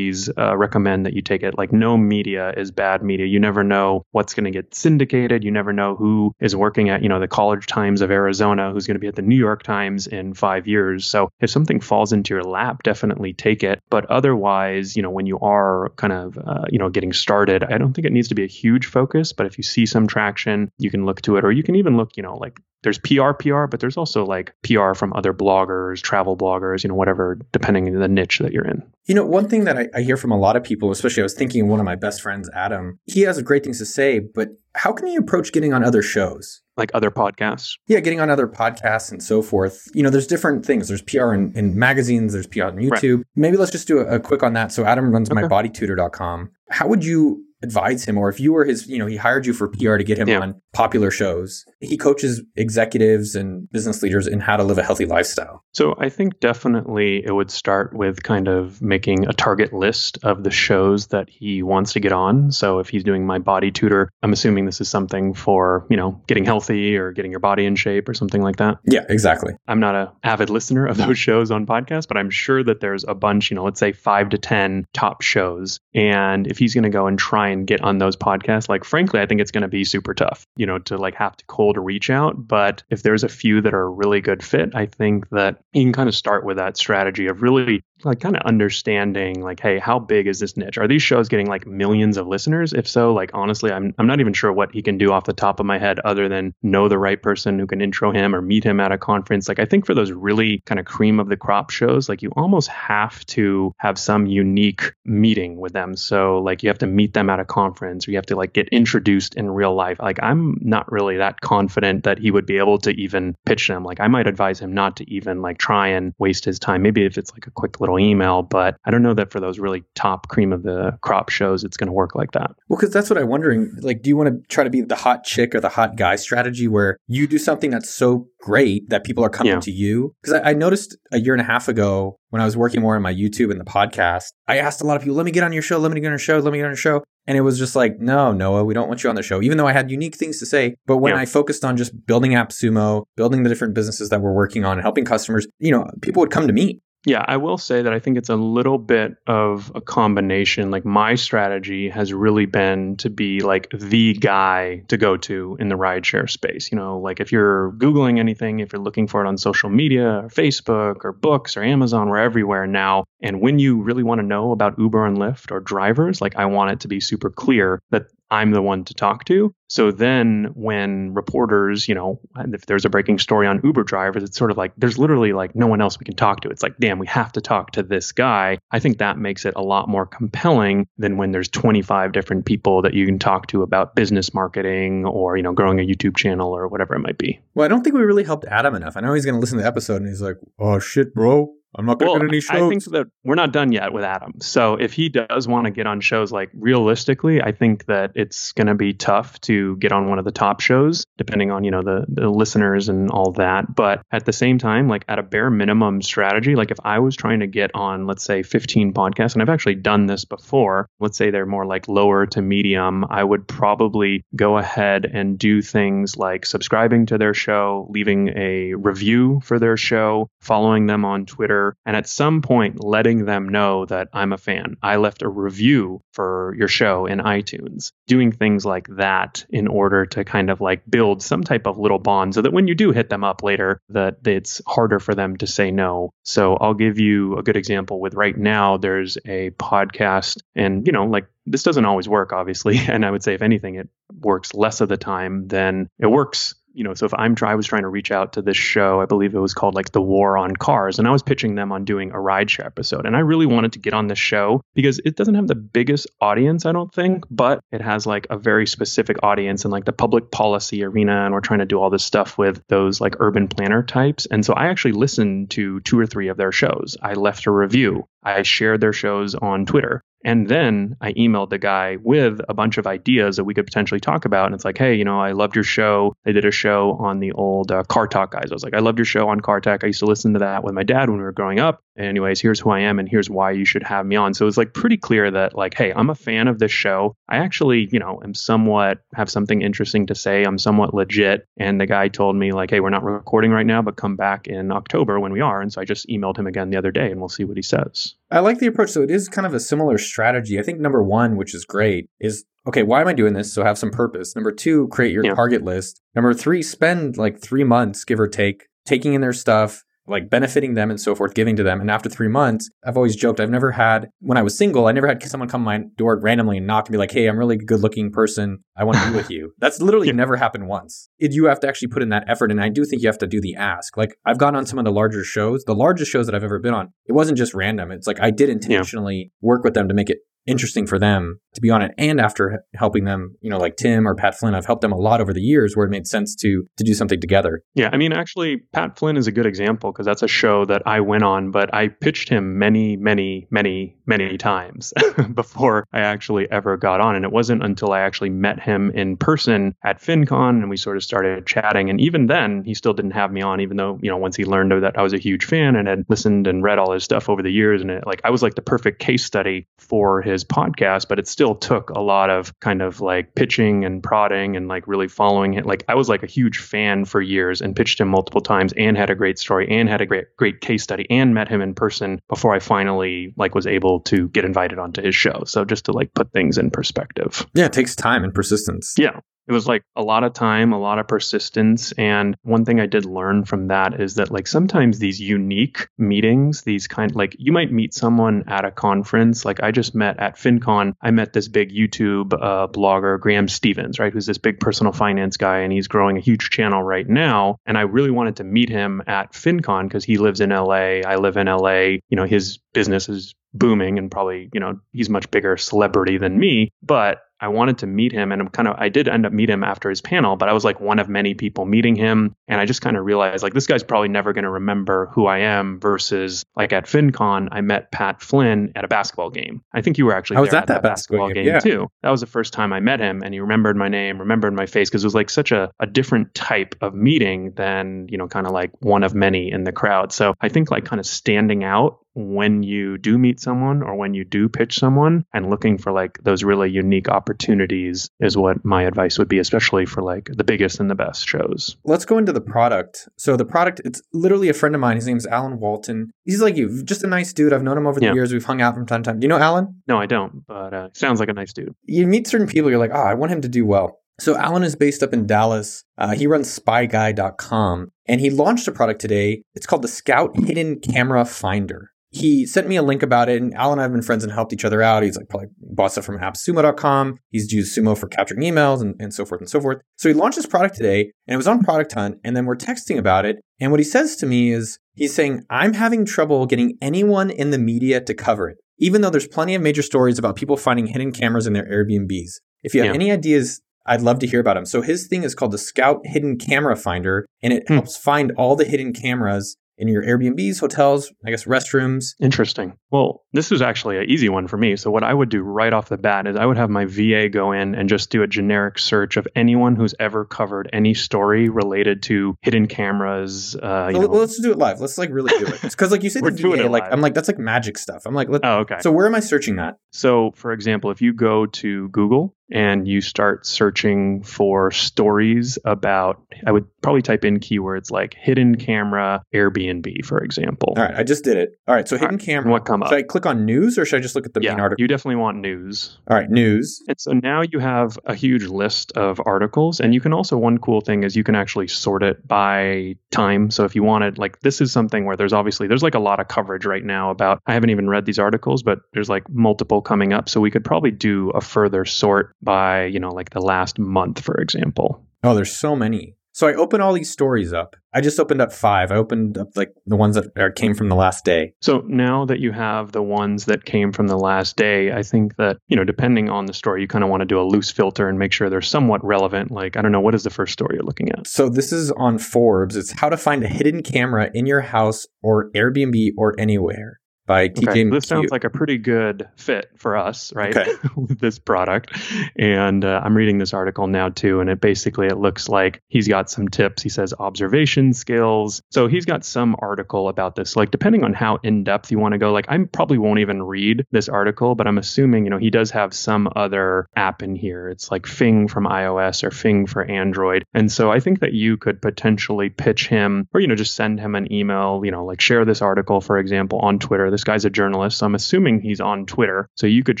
uh, recommend that you take it. Like no media is bad media. You never know what's going to get syndicated. You never know who is working at, you know, the College Times of Arizona, who's going to be at the New York Times in five years. So if something falls into your lap, definitely take it. But otherwise, you know, when you are kind of, uh, you know, getting started, I don't think it needs to be a huge focus. But if you see some traction, you can look to it, or you can even look, you know, like there's PR PR, but there's also like PR from other bloggers, travel bloggers, you know, whatever, depending on the niche that you're in. You know, one thing that I, I hear from a lot of people, especially I was thinking of one of my best friends, Adam, he has great things to say, but how can you approach getting on other shows? Like other podcasts? Yeah, getting on other podcasts and so forth. You know, there's different things. There's PR in, in magazines, there's PR on YouTube. Right. Maybe let's just do a, a, quick on that. So Adam runs okay. mybodytutor.com. How would you advise him or if you were his you know he hired you for pr to get him yeah. on popular shows he coaches executives and business leaders in how to live a healthy lifestyle. So i think definitely it would start with kind of making a target list of the shows that he wants to get on. So if he's doing my body tutor i'm assuming this is something for you know getting healthy or getting your body in shape or something like that. Yeah exactly. I'm not a avid listener of those shows on podcasts but i'm sure that there's a bunch you know let's say five to ten top shows. And if he's going to go and try and get on those podcasts, like frankly, I think it's going to be super tough, you know, to like have to cold reach out. But if there's a few that are a really good fit, I think that you can kind of start with that strategy of really like kind of understanding like hey how big is this niche? Are these shows getting like millions of listeners? If so like honestly i'm i'm not even sure what he can do off the top of my head other than know the right person who can intro him or meet him at a conference. Like i think for those really kind of cream of the crop shows like you almost have to have some unique meeting with them. So like you have to meet them at a conference or you have to like get introduced in real life. Like i'm not really that confident that he would be able to even pitch them. Like i might advise him not to even like try and waste his time. Maybe if it's like a quick little email, but I don't know that for those really top cream of the crop shows, it's going to work like that. Well, because that's what I'm wondering. Like, do you want to try to be the hot chick or the hot guy strategy where you do something that's so great that people are coming yeah. to you? Because I, I noticed a year and a half ago when I was working more on my YouTube and the podcast, I asked a lot of people, let me get on your show, let me get on your show, let me get on your show. And it was just like, no, Noah, we don't want you on the show, even though I had unique things to say. But when yeah. I focused on just building AppSumo, building the different businesses that we're working on and helping customers, you know, people would come to me yeah, I will say that I think it's a little bit of a combination. Like my strategy has really been to be like the guy to go to in the rideshare space. You know, like if you're Googling anything, if you're looking for it on social media or Facebook or books or Amazon, we're everywhere now. And when you really want to know about Uber and Lyft or drivers, like I want it to be super clear that I'm the one to talk to. So then when reporters, you know, if there's a breaking story on Uber drivers, it's sort of like there's literally like no one else we can talk to. It's like, damn, we have to talk to this guy. I think that makes it a lot more compelling than when there's 25 different people that you can talk to about business marketing or, you know, growing a YouTube channel or whatever it might be. Well, I don't think we really helped Adam enough. I know he's going to listen to the episode and he's like, oh shit, bro I'm not going to well, get any shows. I think that we're not done yet with Adam. So if he does want to get on shows, like realistically, I think that it's going to be tough to get on one of the top shows, depending on you know the the listeners and all that. But at the same time, like at a bare minimum strategy, like if I was trying to get on, let's say, 15 podcasts, and I've actually done this before. Let's say they're more like lower to medium. I would probably go ahead and do things like subscribing to their show, leaving a review for their show, following them on Twitter, and at some point letting them know that I'm a fan. I left a review for your show in iTunes, doing things like that in order to kind of like build some type of little bond so that when you do hit them up later, that it's harder for them to say no. So I'll give you a good example with right now, there's a podcast and, you know, like this doesn't always work, obviously. And I would say, if anything, it works less of the time than it works you know, so if I'm I was trying to reach out to this show, I believe it was called like The War on Cars, and I was pitching them on doing a rideshare episode. And I really wanted to get on this show because it doesn't have the biggest audience, I don't think, but it has like a very specific audience in like the public policy arena. And we're trying to do all this stuff with those like urban planner types. And so I actually listened to two or three of their shows. I left a review. I shared their shows on Twitter. And then I emailed the guy with a bunch of ideas that we could potentially talk about. And it's like, hey, you know, I loved your show. They did a show on the old uh, Car Talk guys. I was like, I loved your show on Car Talk. I used to listen to that with my dad when we were growing up. Anyways, here's who I am and here's why you should have me on. So it was like pretty clear that like, hey, I'm a fan of this show. I actually, you know, am somewhat have something interesting to say. I'm somewhat legit. And the guy told me like, hey, we're not recording right now, but come back in October when we are. And so I just emailed him again the other day and we'll see what he says. I like the approach. So it is kind of a similar strategy. I think number one, which is great, is okay, why am I doing this? So have some purpose. Number two, create your yeah. target list. Number three, spend like three months, give or take, taking in their stuff, like benefiting them and so forth, giving to them. And after three months, I've always joked, I've never had, when I was single, I never had someone come to my door randomly and knock and be like, hey, I'm a really good looking person. I want to be with you. That's literally yeah. never happened once. It, you have to actually put in that effort. And I do think you have to do the ask. Like I've gone on some of the larger shows, the largest shows that I've ever been on. It wasn't just random. It's like I did intentionally yeah. work with them to make it Mm-hmm. interesting for them to be on it. And after helping them you know like tim or pat flynn i've helped them a lot over the years where it made sense to to do something together. Yeah i mean actually pat flynn is a good example because that's a show that i went on but i pitched him many many many many times before i actually ever got on. And it wasn't until i actually met him in person at fincon and we sort of started chatting. And even then he still didn't have me on even though you know once he learned that i was a huge fan and had listened and read all his stuff over the years and it like i was like the perfect case study for his his podcast, but it still took a lot of kind of like pitching and prodding and like really following it. Like I was like a huge fan for years and pitched him multiple times and had a great story and had a great great case study and met him in person before I finally like was able to get invited onto his show. So just to like put things in perspective. Yeah, it takes time and persistence. Yeah it was like a lot of time, a lot of persistence. And one thing I did learn from that is that like sometimes these unique meetings, these kind like you might meet someone at a conference. Like I just met at FinCon, I met this big YouTube uh, blogger, Graham Stevens, right? Who's this big personal finance guy and he's growing a huge channel right now. And I really wanted to meet him at FinCon because he lives in LA. I live in LA. You know, his business is booming and probably, you know, he's much bigger celebrity than me. But I wanted to meet him and I'm kind of I did end up meet him after his panel, but I was like one of many people meeting him and I just kind of realized like this guy's probably never going to remember who I am versus like at FinCon I met Pat Flynn at a basketball game. I think you were actually I was at, at that, that, basketball, game, game yeah. too. That was the first time I met him and he remembered my name, remembered my face because it was like such a, a different type of meeting than, you know, kind of like one of many in the crowd. So I think like kind of standing out when you do meet someone or when you do pitch someone and looking for like those really unique opportunities is what my advice would be especially for like the biggest and the best shows. Let's go into the product. So the product it's literally a friend of mine. His name's alan walton. He's like you just a nice dude. I've known him over the yeah. years. We've hung out from time to time. Do you know alan? No i don't but uh, sounds like a nice dude. You meet certain people you're like oh i want him to do well. So Alan is based up in Dallas. Uh, he runs spyguy.com and he launched a product today. It's called the Scout Hidden Camera Finder he sent me a link about it, and Al and I have been friends and helped each other out. He's like probably bought stuff from appsumo.com. He's used Sumo for capturing emails and, and so forth and so forth. So he launched this product today, and it was on Product Hunt, and then we're texting about it. And what he says to me is, he's saying, I'm having trouble getting anyone in the media to cover it, even though there's plenty of major stories about people finding hidden cameras in their Airbnbs. If you have yeah. any ideas I'd love to hear about him. So his thing is called the Scout Hidden Camera Finder, and it hmm. helps find all the hidden cameras in your Airbnbs, hotels, I guess restrooms. Interesting. Well, this is actually an easy one for me. So what I would do right off the bat is I would have my VA go in and just do a generic search of anyone who's ever covered any story related to hidden cameras. Uh, know, let's do it live. Let's like really do it. Because like you said, We're the doing VA, it like. I'm like that's like magic stuff. I'm like, oh, okay. so where am I searching that? So, for example, if you go to Google and you start searching for stories about, I would probably type in keywords like hidden camera Airbnb, for example. All right, I just did it. All right, so hidden right, camera. what come up? Should I click on news or should I just look at the yeah, main article? you definitely want news. All right, news. And so now you have a huge list of articles. And you can also, one cool thing is you can actually sort it by time. So if you wanted, like, this is something where there's obviously, there's like a lot of coverage right now about, I haven't even read these articles, but there's like multiple coming up. So we could probably do a further sort by, you know, like the last month, for example. Oh, there's so many. So I open all these stories up. I just opened up five. I opened up like the ones that are, came from the last day. So now that you have the ones that came from the last day, I think that, you know, depending on the story, you kind of want to do a loose filter and make sure they're somewhat relevant. Like, I don't know, what is the first story you're looking at? So this is on Forbes. It's how to find a hidden camera in your house or Airbnb or anywhere by TJ Okay, this sounds like a pretty good fit for us, right? Okay. with this product, and uh, I'm reading this article now too, and it basically it looks like he's got some tips. He says observation skills, so he's got some article about this. Like depending on how in depth you want to go, like I probably won't even read this article, but I'm assuming you know he does have some other app in here. It's like Fing from iOS or Fing for Android, and so I think that you could potentially pitch him, or you know just send him an email, you know like share this article for example on Twitter. This guy's a journalist, so I'm assuming he's on Twitter. So you could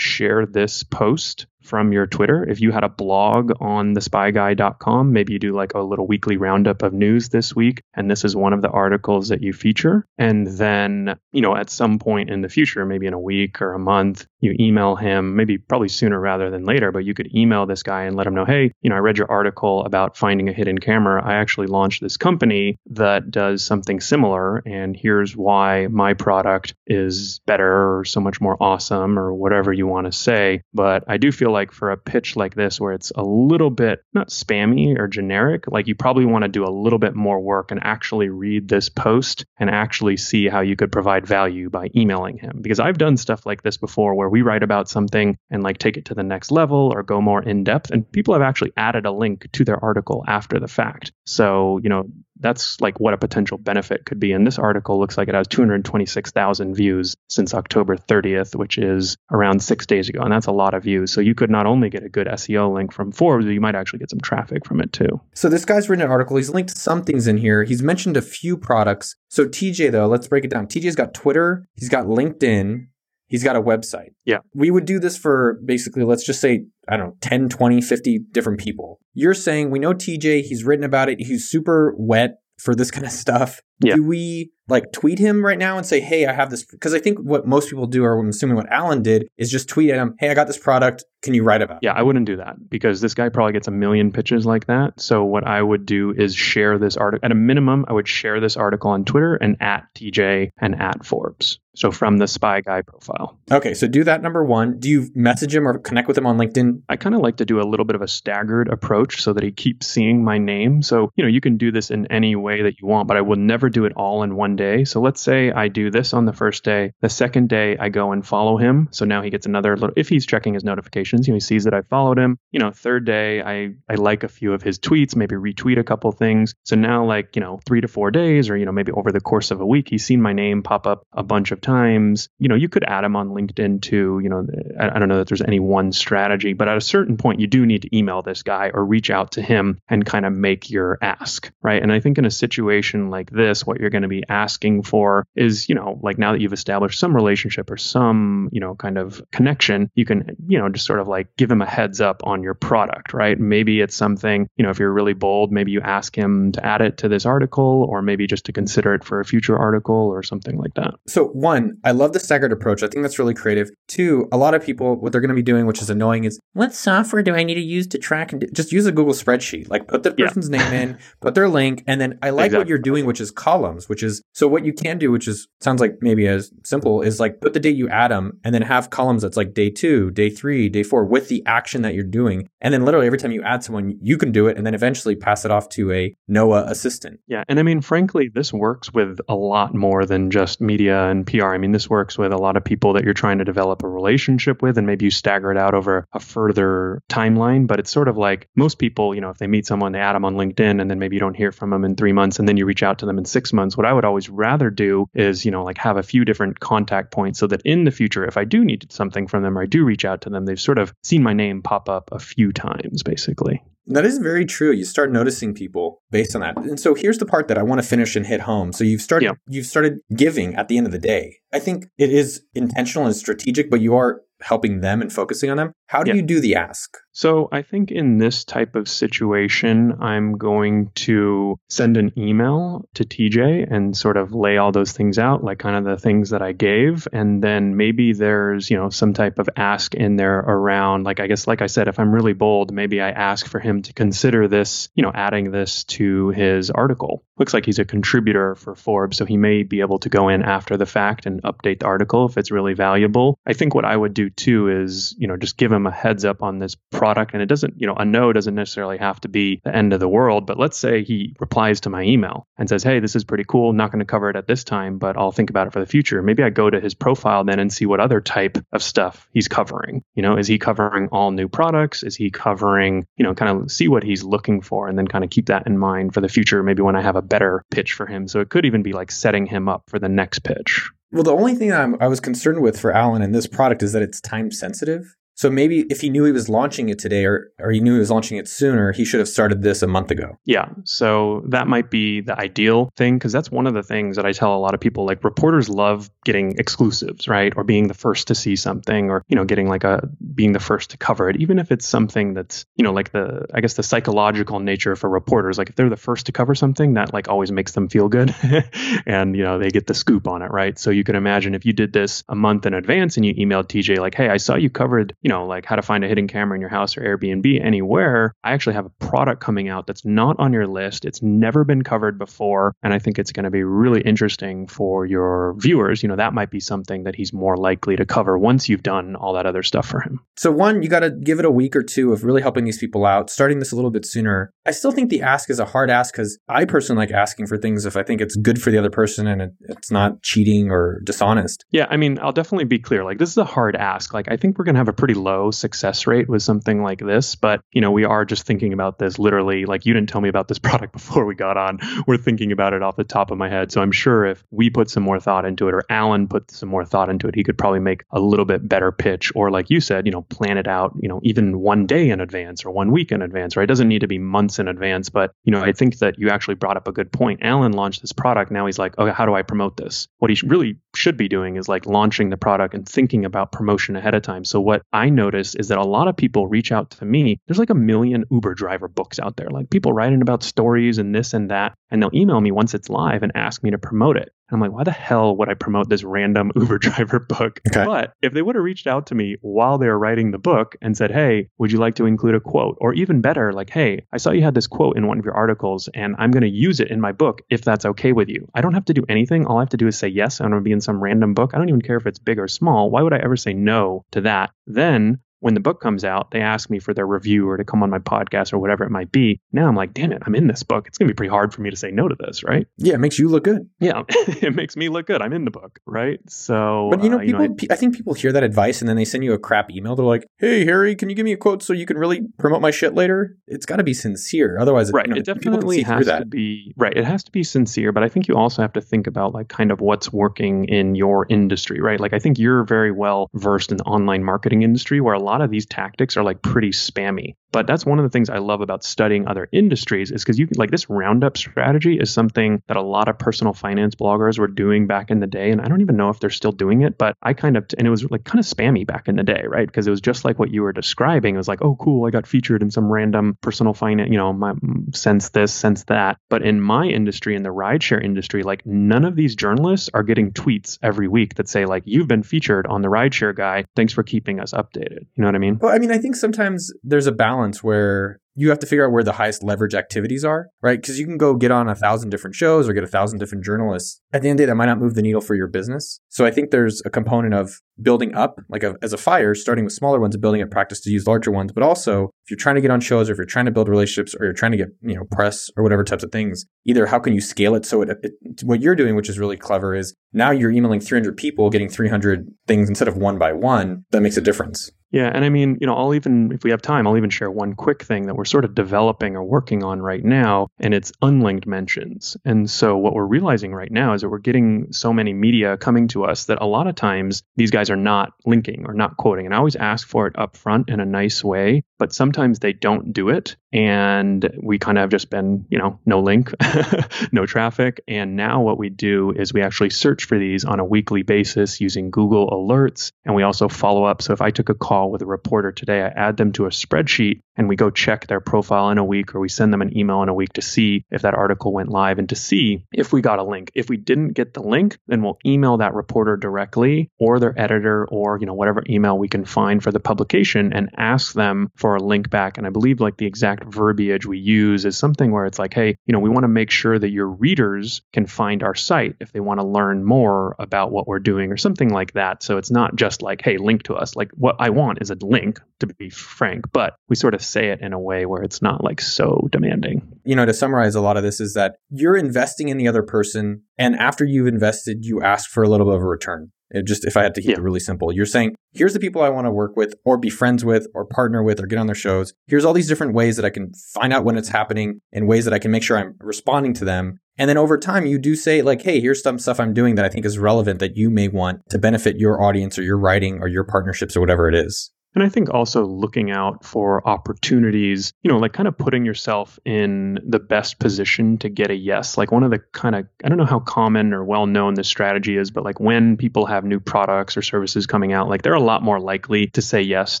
share this post from your Twitter. If you had a blog on thespyguy.com, maybe you do like a little weekly roundup of news this week, and this is one of the articles that you feature. And then, you know, at some point in the future, maybe in a week or a month, you email him, maybe probably sooner rather than later, but you could email this guy and let him know, hey, you know, I read your article about finding a hidden camera. I actually launched this company that does something similar, and here's why my product is better or so much more awesome or whatever you want to say. But I do feel like for a pitch like this, where it's a little bit not spammy or generic, like you probably want to do a little bit more work and actually read this post and actually see how you could provide value by emailing him. Because I've done stuff like this before where we write about something and like take it to the next level or go more in depth, and people have actually added a link to their article after the fact. So, you know, that's like what a potential benefit could be. And this article looks like it has 226,000 views since October 30th, which is around six days ago. And that's a lot of views. So you could not only get a good SEO link from Forbes, but you might actually get some traffic from it too. So this guy's written an article. He's linked some things in here. He's mentioned a few products. So TJ though, let's break it down. TJ's got Twitter. He's got LinkedIn. He's got a website. Yeah. We would do this for basically, let's just say, I don't know, 10, 20, 50 different people. You're saying we know TJ. He's written about it. He's super wet for this kind of stuff. Yeah. Do we like tweet him right now and say, hey, I have this? Because I think what most people do, or I'm assuming what Alan did, is just tweet at him, hey, I got this product. Can you write about it? Yeah, I wouldn't do that because this guy probably gets a million pitches like that. So what I would do is share this article. At a minimum, I would share this article on Twitter and at TJ and at Forbes. So from the Spy Guy profile. Okay, so do that number one. Do you message him or connect with him on LinkedIn? I kind of like to do a little bit of a staggered approach so that he keeps seeing my name. So, you know, you can do this in any way that you want, but I will never do it all in one day. So let's say I do this on the first day. The second day, I go and follow him. So now he gets another little, if he's checking his notifications, you know, he sees that I followed him. You know, third day, I, I like a few of his tweets, maybe retweet a couple things. So now, like, you know, three to four days, or, you know, maybe over the course of a week, he's seen my name pop up a bunch of times. You know, you could add him on LinkedIn too. You know, I, I don't know that there's any one strategy, but at a certain point, you do need to email this guy or reach out to him and kind of make your ask, right? And I think in a situation like this, what you're going to be asking for is, you know, like now that you've established some relationship or some, you know, kind of connection, you can, you know, just sort of like give him a heads up on your product, right? Maybe it's something, you know, if you're really bold, maybe you ask him to add it to this article or maybe just to consider it for a future article or something like that. So, one, I love the staggered approach. I think that's really creative. Two, a lot of people, what they're going to be doing, which is annoying, is what software do I need to use to track and do? just use a Google spreadsheet? Like put the Yeah. person's name in, put their link, and then I like what you're doing, which is columns, which is so what you can do, which is sounds like maybe as simple is like put the date you add them and then have columns that's like day two, day three, day four with the action that you're doing. And then literally every time you add someone, you can do it and then eventually pass it off to a Noah assistant. Yeah. And I mean, frankly, this works with a lot more than just media and PR. I mean, this works with a lot of people that you're trying to develop a relationship with, and maybe you stagger it out over a further timeline. But it's sort of like most people, you know, if they meet someone, they add them on LinkedIn, and then maybe you don't hear from them in three months, and then you reach out to them in six months. What I would always rather do is, you know, like have a few different contact points so that in the future, if I do need something from them or I do reach out to them, they've sort of seen my name pop up a few times, basically. That is very true. You start noticing people based on that. And so here's the part that I want to finish and hit home. So you've started yeah. you've started giving at the end of the day. I think it is intentional and strategic, but you are helping them and focusing on them. How do yeah. you do the ask? So I think in this type of situation, I'm going to send an email to TJ and sort of lay all those things out, like kind of the things that I gave. And then maybe there's, you know, some type of ask in there around, like, I guess, like I said, if I'm really bold, maybe I ask for him to consider this, you know, adding this to his article. Looks like he's a contributor for Forbes, so he may be able to go in after the fact and update the article if it's really valuable. I think what I would do too is, you know, just give him a heads up on this product. And it doesn't, you know, a no doesn't necessarily have to be the end of the world. But let's say he replies to my email and says, Hey, this is pretty cool. Not going to cover it at this time, but I'll think about it for the future. Maybe I go to his profile then and see what other type of stuff he's covering. You know, is he covering all new products? Is he covering, you know, kind of see what he's looking for and then kind of keep that in mind for the future, maybe when I have a better pitch for him. So it could even be like setting him up for the next pitch. Well, the only thing I'm, I was concerned with for Alan in this product is that it's time sensitive. So maybe if he knew he was launching it today or, or he knew he was launching it sooner, he should have started this a month ago. Yeah. So that might be the ideal thing because that's one of the things that I tell a lot of people like reporters love getting exclusives, right? Or being the first to see something or, you know, getting like a being the first to cover it, even if it's something that's, you know, like the I guess the psychological nature for reporters, like if they're the first to cover something, that like always makes them feel good and, you know, they get the scoop on it, right? So you can imagine if you did this a month in advance and you emailed TJ like, "Hey, I saw you covered, you know, know, like how to find a hidden camera in your house or Airbnb anywhere, I actually have a product coming out that's not on your list. It's never been covered before. And I think it's going to be really interesting for your viewers. You know, that might be something that he's more likely to cover once you've done all that other stuff for him. So, one, you got to give it a week or two of really helping these people out, starting this a little bit sooner. I still think the ask is a hard ask because I personally like asking for things if I think it's good for the other person and it, it's not cheating or dishonest. Yeah. I mean, I'll definitely be clear. Like, this is a hard ask. Like, I think we're going to have a pretty low success rate with something like this. But, you know, we are just thinking about this literally like you didn't tell me about this product before we got on. We're thinking about it off the top of my head. So I'm sure if we put some more thought into it or Alan put some more thought into it, he could probably make a little bit better pitch or like you said, you know, plan it out, you know, even one day in advance or one week in advance, right? It doesn't need to be months in advance. But, you know, I think that you actually brought up a good point. Alan launched this product. Now he's like, okay, how do I promote this? What he really should be doing is like launching the product and thinking about promotion ahead of time. So what I noticed is that a lot of people reach out to me. There's like a million Uber driver books out there, like people writing about stories and this and that. And they'll email me once it's live and ask me to promote it. I'm like, why the hell would I promote this random Uber driver book? Okay. But if they would have reached out to me while they were writing the book and said, hey, would you like to include a quote? Or even better, like, hey, I saw you had this quote in one of your articles and I'm going to use it in my book if that's okay with you. I don't have to do anything. All I have to do is say yes. I'm going to be in some random book. I don't even care if it's big or small. Why would I ever say no to that? Then when the book comes out, they ask me for their review or to come on my podcast or whatever it might be. Now I'm like, damn it, I'm in this book. It's going to be pretty hard for me to say no to this, right? Yeah, it makes you look good. Yeah, it makes me look good. I'm in the book, right? So, but you know, uh, people, you know, I, I, think people hear that advice and then they send you a crap email. They're like, hey, Harry, can you give me a quote so you can really promote my shit later? It's got to be sincere. Otherwise, right. You know, it definitely has to be, right. It has to be sincere, but I think you also have to think about like kind of what's working in your industry, right? Like, I think you're very well versed in the online marketing industry where a lot of these tactics are like pretty spammy. But that's one of the things I love about studying other industries is because you like this roundup strategy is something that a lot of personal finance bloggers were doing back in the day. And I don't even know if they're still doing it, but I kind of, and it was like kind of spammy back in the day, right? Because it was just like what you were describing. It was like, oh, cool, I got featured in some random personal finance, you know, my sense this, sense that. But in my industry, in the rideshare industry, like none of these journalists are getting tweets every week that say, like, you've been featured on the rideshare guy. Thanks for keeping us updated. You know what I mean? Well, I mean, I think sometimes there's a balance where you have to figure out where the highest leverage activities are, right? Because you can go get on a thousand different shows or get a thousand different journalists. At the end of the day, that might not move the needle for your business. So I think there's a component of building up, like a, as a fire, starting with smaller ones and building up practice to use larger ones. But also, if you're trying to get on shows or if you're trying to build relationships or you're trying to get, you know, press or whatever types of things, either how can you scale it so it, it what you're doing, which is really clever, is now you're emailing 300 people, getting 300 things instead of one by one. That makes a difference. Yeah, and I mean, you know, I'll even if we have time, I'll even share one quick thing that we're sort of developing or working on right now, and it's unlinked mentions. And so what we're realizing right now is that we're getting so many media coming to us that a lot of times these guys are not linking or not quoting. And I always ask for it up front in a nice way, but sometimes they don't do it. And we kind of have just been, you know, no link, no traffic. And now what we do is we actually search for these on a weekly basis using Google Alerts. And we also follow up. So if I took a call with a reporter today, I add them to a spreadsheet and we go check their profile in a week or we send them an email in a week to see if that article went live and to see if we got a link. If we didn't get the link, then we'll email that reporter directly or their editor or, you know, whatever email we can find for the publication and ask them for a link back. And I believe like the exact verbiage we use is something where it's like, hey, you know, we want to make sure that your readers can find our site if they want to learn more about what we're doing or something like that. So it's not just like, hey, link to us. Like what I want is a link, to be frank, but we sort of say it in a way where it's not like so demanding. You know, to summarize a lot of this is that you're investing in the other person, and after you've invested, you ask for a little bit of a return. It just if I had to keep yeah. it really simple, you're saying, here's the people I want to work with or be friends with or partner with or get on their shows. Here's all these different ways that I can find out when it's happening and ways that I can make sure I'm responding to them. And then over time, you do say, like, hey, here's some stuff I'm doing that I think is relevant that you may want to benefit your audience or your writing or your partnerships or whatever it is. And I think also looking out for opportunities, you know, like kind of putting yourself in the best position to get a yes. Like one of the kind of, I don't know how common or well known this strategy is, but like when people have new products or services coming out, like they're a lot more likely to say yes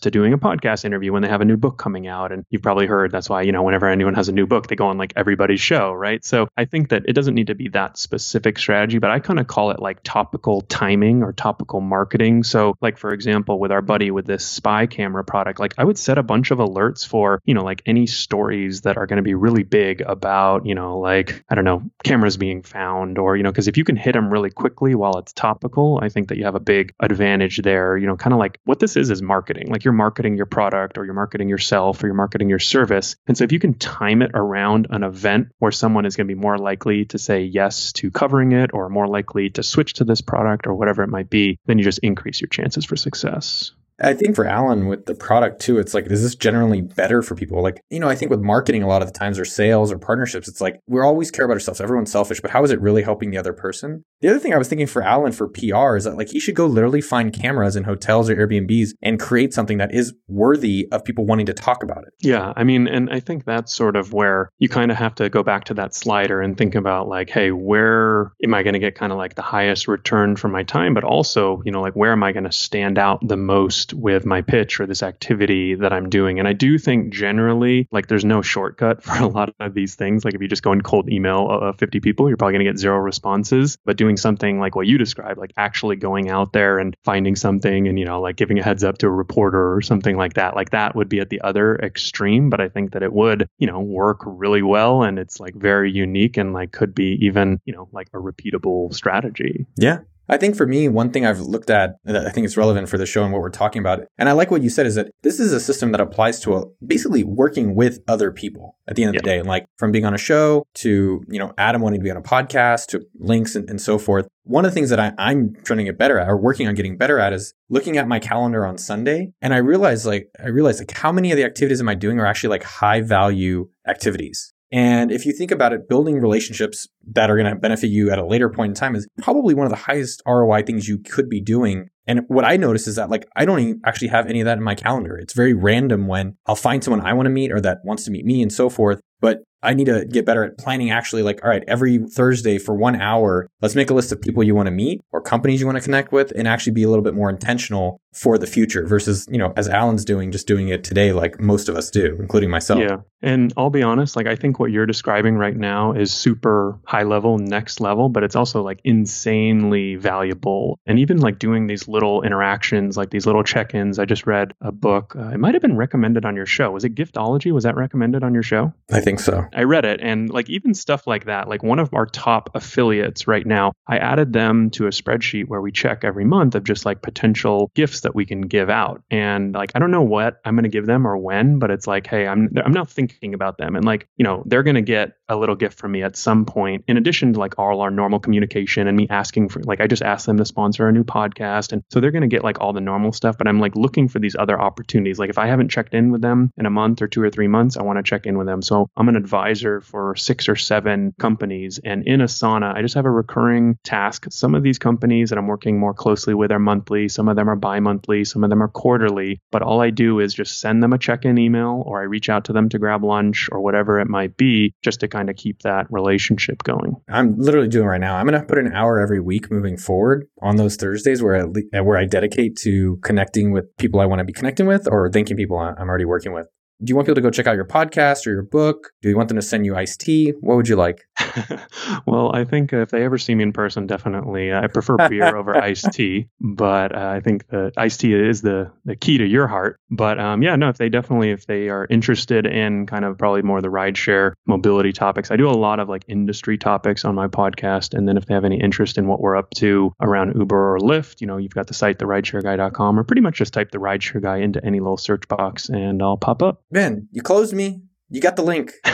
to doing a podcast interview when they have a new book coming out. And you've probably heard that's why, you know, whenever anyone has a new book, they go on like everybody's show, right? So I think that it doesn't need to be that specific strategy, but I kind of call it like topical timing or topical marketing. So, like, for example, with our buddy with this spy camera product, like I would set a bunch of alerts for, you know, like any stories that are going to be really big about, you know, like, I don't know, cameras being found or, you know, because if you can hit them really quickly while it's topical, I think that you have a big advantage there. You know, kind of like what this is is marketing. Like you're marketing your product or you're marketing yourself or you're marketing your service. And so if you can time it around an event where someone is going to be more likely to say yes to covering it or more likely to switch to this product or whatever it might be, then you just increase your chances for success. I think for Alan with the product too, it's like, is this generally better for people? Like, you know, I think with marketing, a lot of the times or sales or partnerships, it's like we always care about ourselves. Everyone's selfish, but how is it really helping the other person? The other thing I was thinking for Alan for PR is that like he should go literally find cameras in hotels or Airbnbs and create something that is worthy of people wanting to talk about it. Yeah. I mean, and I think that's sort of where you kind of have to go back to that slider and think about like, hey, where am I going to get kind of like the highest return for my time? But also, you know, like where am I going to stand out the most? With my pitch or this activity that I'm doing. And I do think generally, like, there's no shortcut for a lot of these things. Like, if you just go and cold email uh, 50 people, you're probably going to get zero responses. But doing something like what you described, like actually going out there and finding something and, you know, like giving a heads up to a reporter or something like that, like that would be at the other extreme. But I think that it would, you know, work really well and it's like very unique and like could be even, you know, like a repeatable strategy. Yeah. I think for me, one thing I've looked at that I think is relevant for the show and what we're talking about, and I like what you said, is that this is a system that applies to a, basically working with other people at the end of the day. And like from being on a show to, you know, Adam wanting to be on a podcast to links and, and so forth. One of the things that I, I'm trying to get better at or working on getting better at is looking at my calendar on Sunday. And I realize like, I realize like how many of the activities am I doing are actually like high value activities. And if you think about it, building relationships that are going to benefit you at a later point in time is probably one of the highest ROI things you could be doing. And what I notice is that like I don't actually have any of that in my calendar. It's very random when I'll find someone I want to meet or that wants to meet me and so forth. But I need to get better at planning actually like, all right, every Thursday for one hour, let's make a list of people you want to meet or companies you want to connect with and actually be a little bit more intentional for the future versus, you know, as Alan's doing, just doing it today like most of us do, including myself. Yeah. And I'll be honest, like I think what you're describing right now is super high level, next level, but it's also like insanely valuable. And even like doing these little interactions, like these little check ins. I just read a book. Uh, it might have been recommended on your show. Was it Giftology? Was that recommended on your show? I think so. I read it. And like even stuff like that, like one of our top affiliates right now, I added them to a spreadsheet where we check every month of just like potential gifts that we can give out. And like, I don't know what I'm going to give them or when, but it's like, hey, I'm, I'm not thinking about them. And like, you know, they're going to get a little gift from me at some point, in addition to like all our normal communication and me asking for, like, I just asked them to sponsor a new podcast. And so they're going to get like all the normal stuff, but I'm like looking for these other opportunities. Like, if I haven't checked in with them in a month or two or three months, I want to check in with them. So I'm an advisor for six or seven companies. And in Asana, I just have a recurring task. Some of these companies that I'm working more closely with are monthly, some of them are bi monthly, some of them are quarterly. But all I do is just send them a check in email or I reach out to them to grab lunch or whatever it might be, just to kind of keep that relationship going. I'm literally doing right now. I'm going to put an hour every week moving forward on those Thursdays where I, where I dedicate to connecting with people I want to be connecting with or thanking people I'm already working with. Do you want people to go check out your podcast or your book? Do you want them to send you iced tea? What would you like? well, I think if they ever see me in person, definitely I prefer beer over iced tea. But uh, I think the iced tea is the the key to your heart. But um, yeah, no, if they definitely if they are interested in kind of probably more the rideshare mobility topics, I do a lot of like industry topics on my podcast. And then if they have any interest in what we're up to around Uber or Lyft, you know, you've got the site therideshareguy.com, or pretty much just type the rideshare guy into any little search box and I'll pop up. Ben, you closed me. You got the link.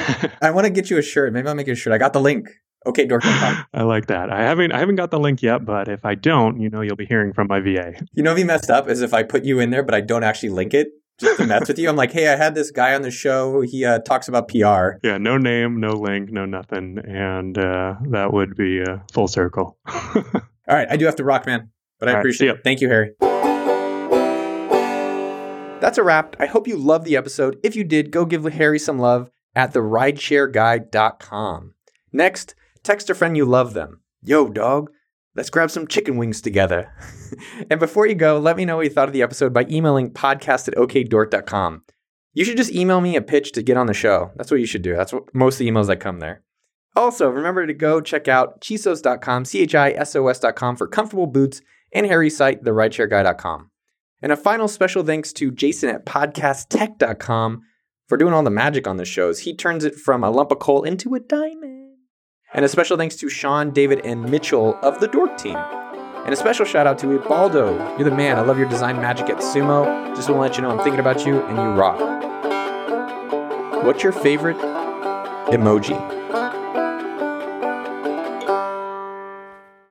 I want to get you a shirt. Maybe I'll make you a shirt. I got the link. okdork.com. I like that. I haven't I haven't got the link yet, but if I don't, you know you'll be hearing from my VA. You know, if he messed up is if I put you in there, but I don't actually link it just to mess with you. I'm like, hey, I had this guy on the show. He uh, talks about PR. Yeah, no name, no link, no nothing, and uh, that would be a full circle. All right, I do have to rock, man, but I All appreciate right, it. Thank you, Harry. That's a wrap. I hope you loved the episode. If you did, go give Harry some love at therideshareguy.com. Next, text a friend you love them. Yo, dog, let's grab some chicken wings together. and before you go, let me know what you thought of the episode by emailing podcast at okdork.com. You should just email me a pitch to get on the show. That's what you should do. That's what most of the emails that come there. Also, remember to go check out chisos.com, C H I S O S.com for comfortable boots and Harry's site, therideshareguy.com. And a final special thanks to Jason at podcasttech.com for doing all the magic on the shows. He turns it from a lump of coal into a diamond. And a special thanks to Sean, David, and Mitchell of the Dork Team. And a special shout out to Ubaldo. You're the man. I love your design magic at Sumo. Just want to let you know I'm thinking about you and you rock. What's your favorite emoji?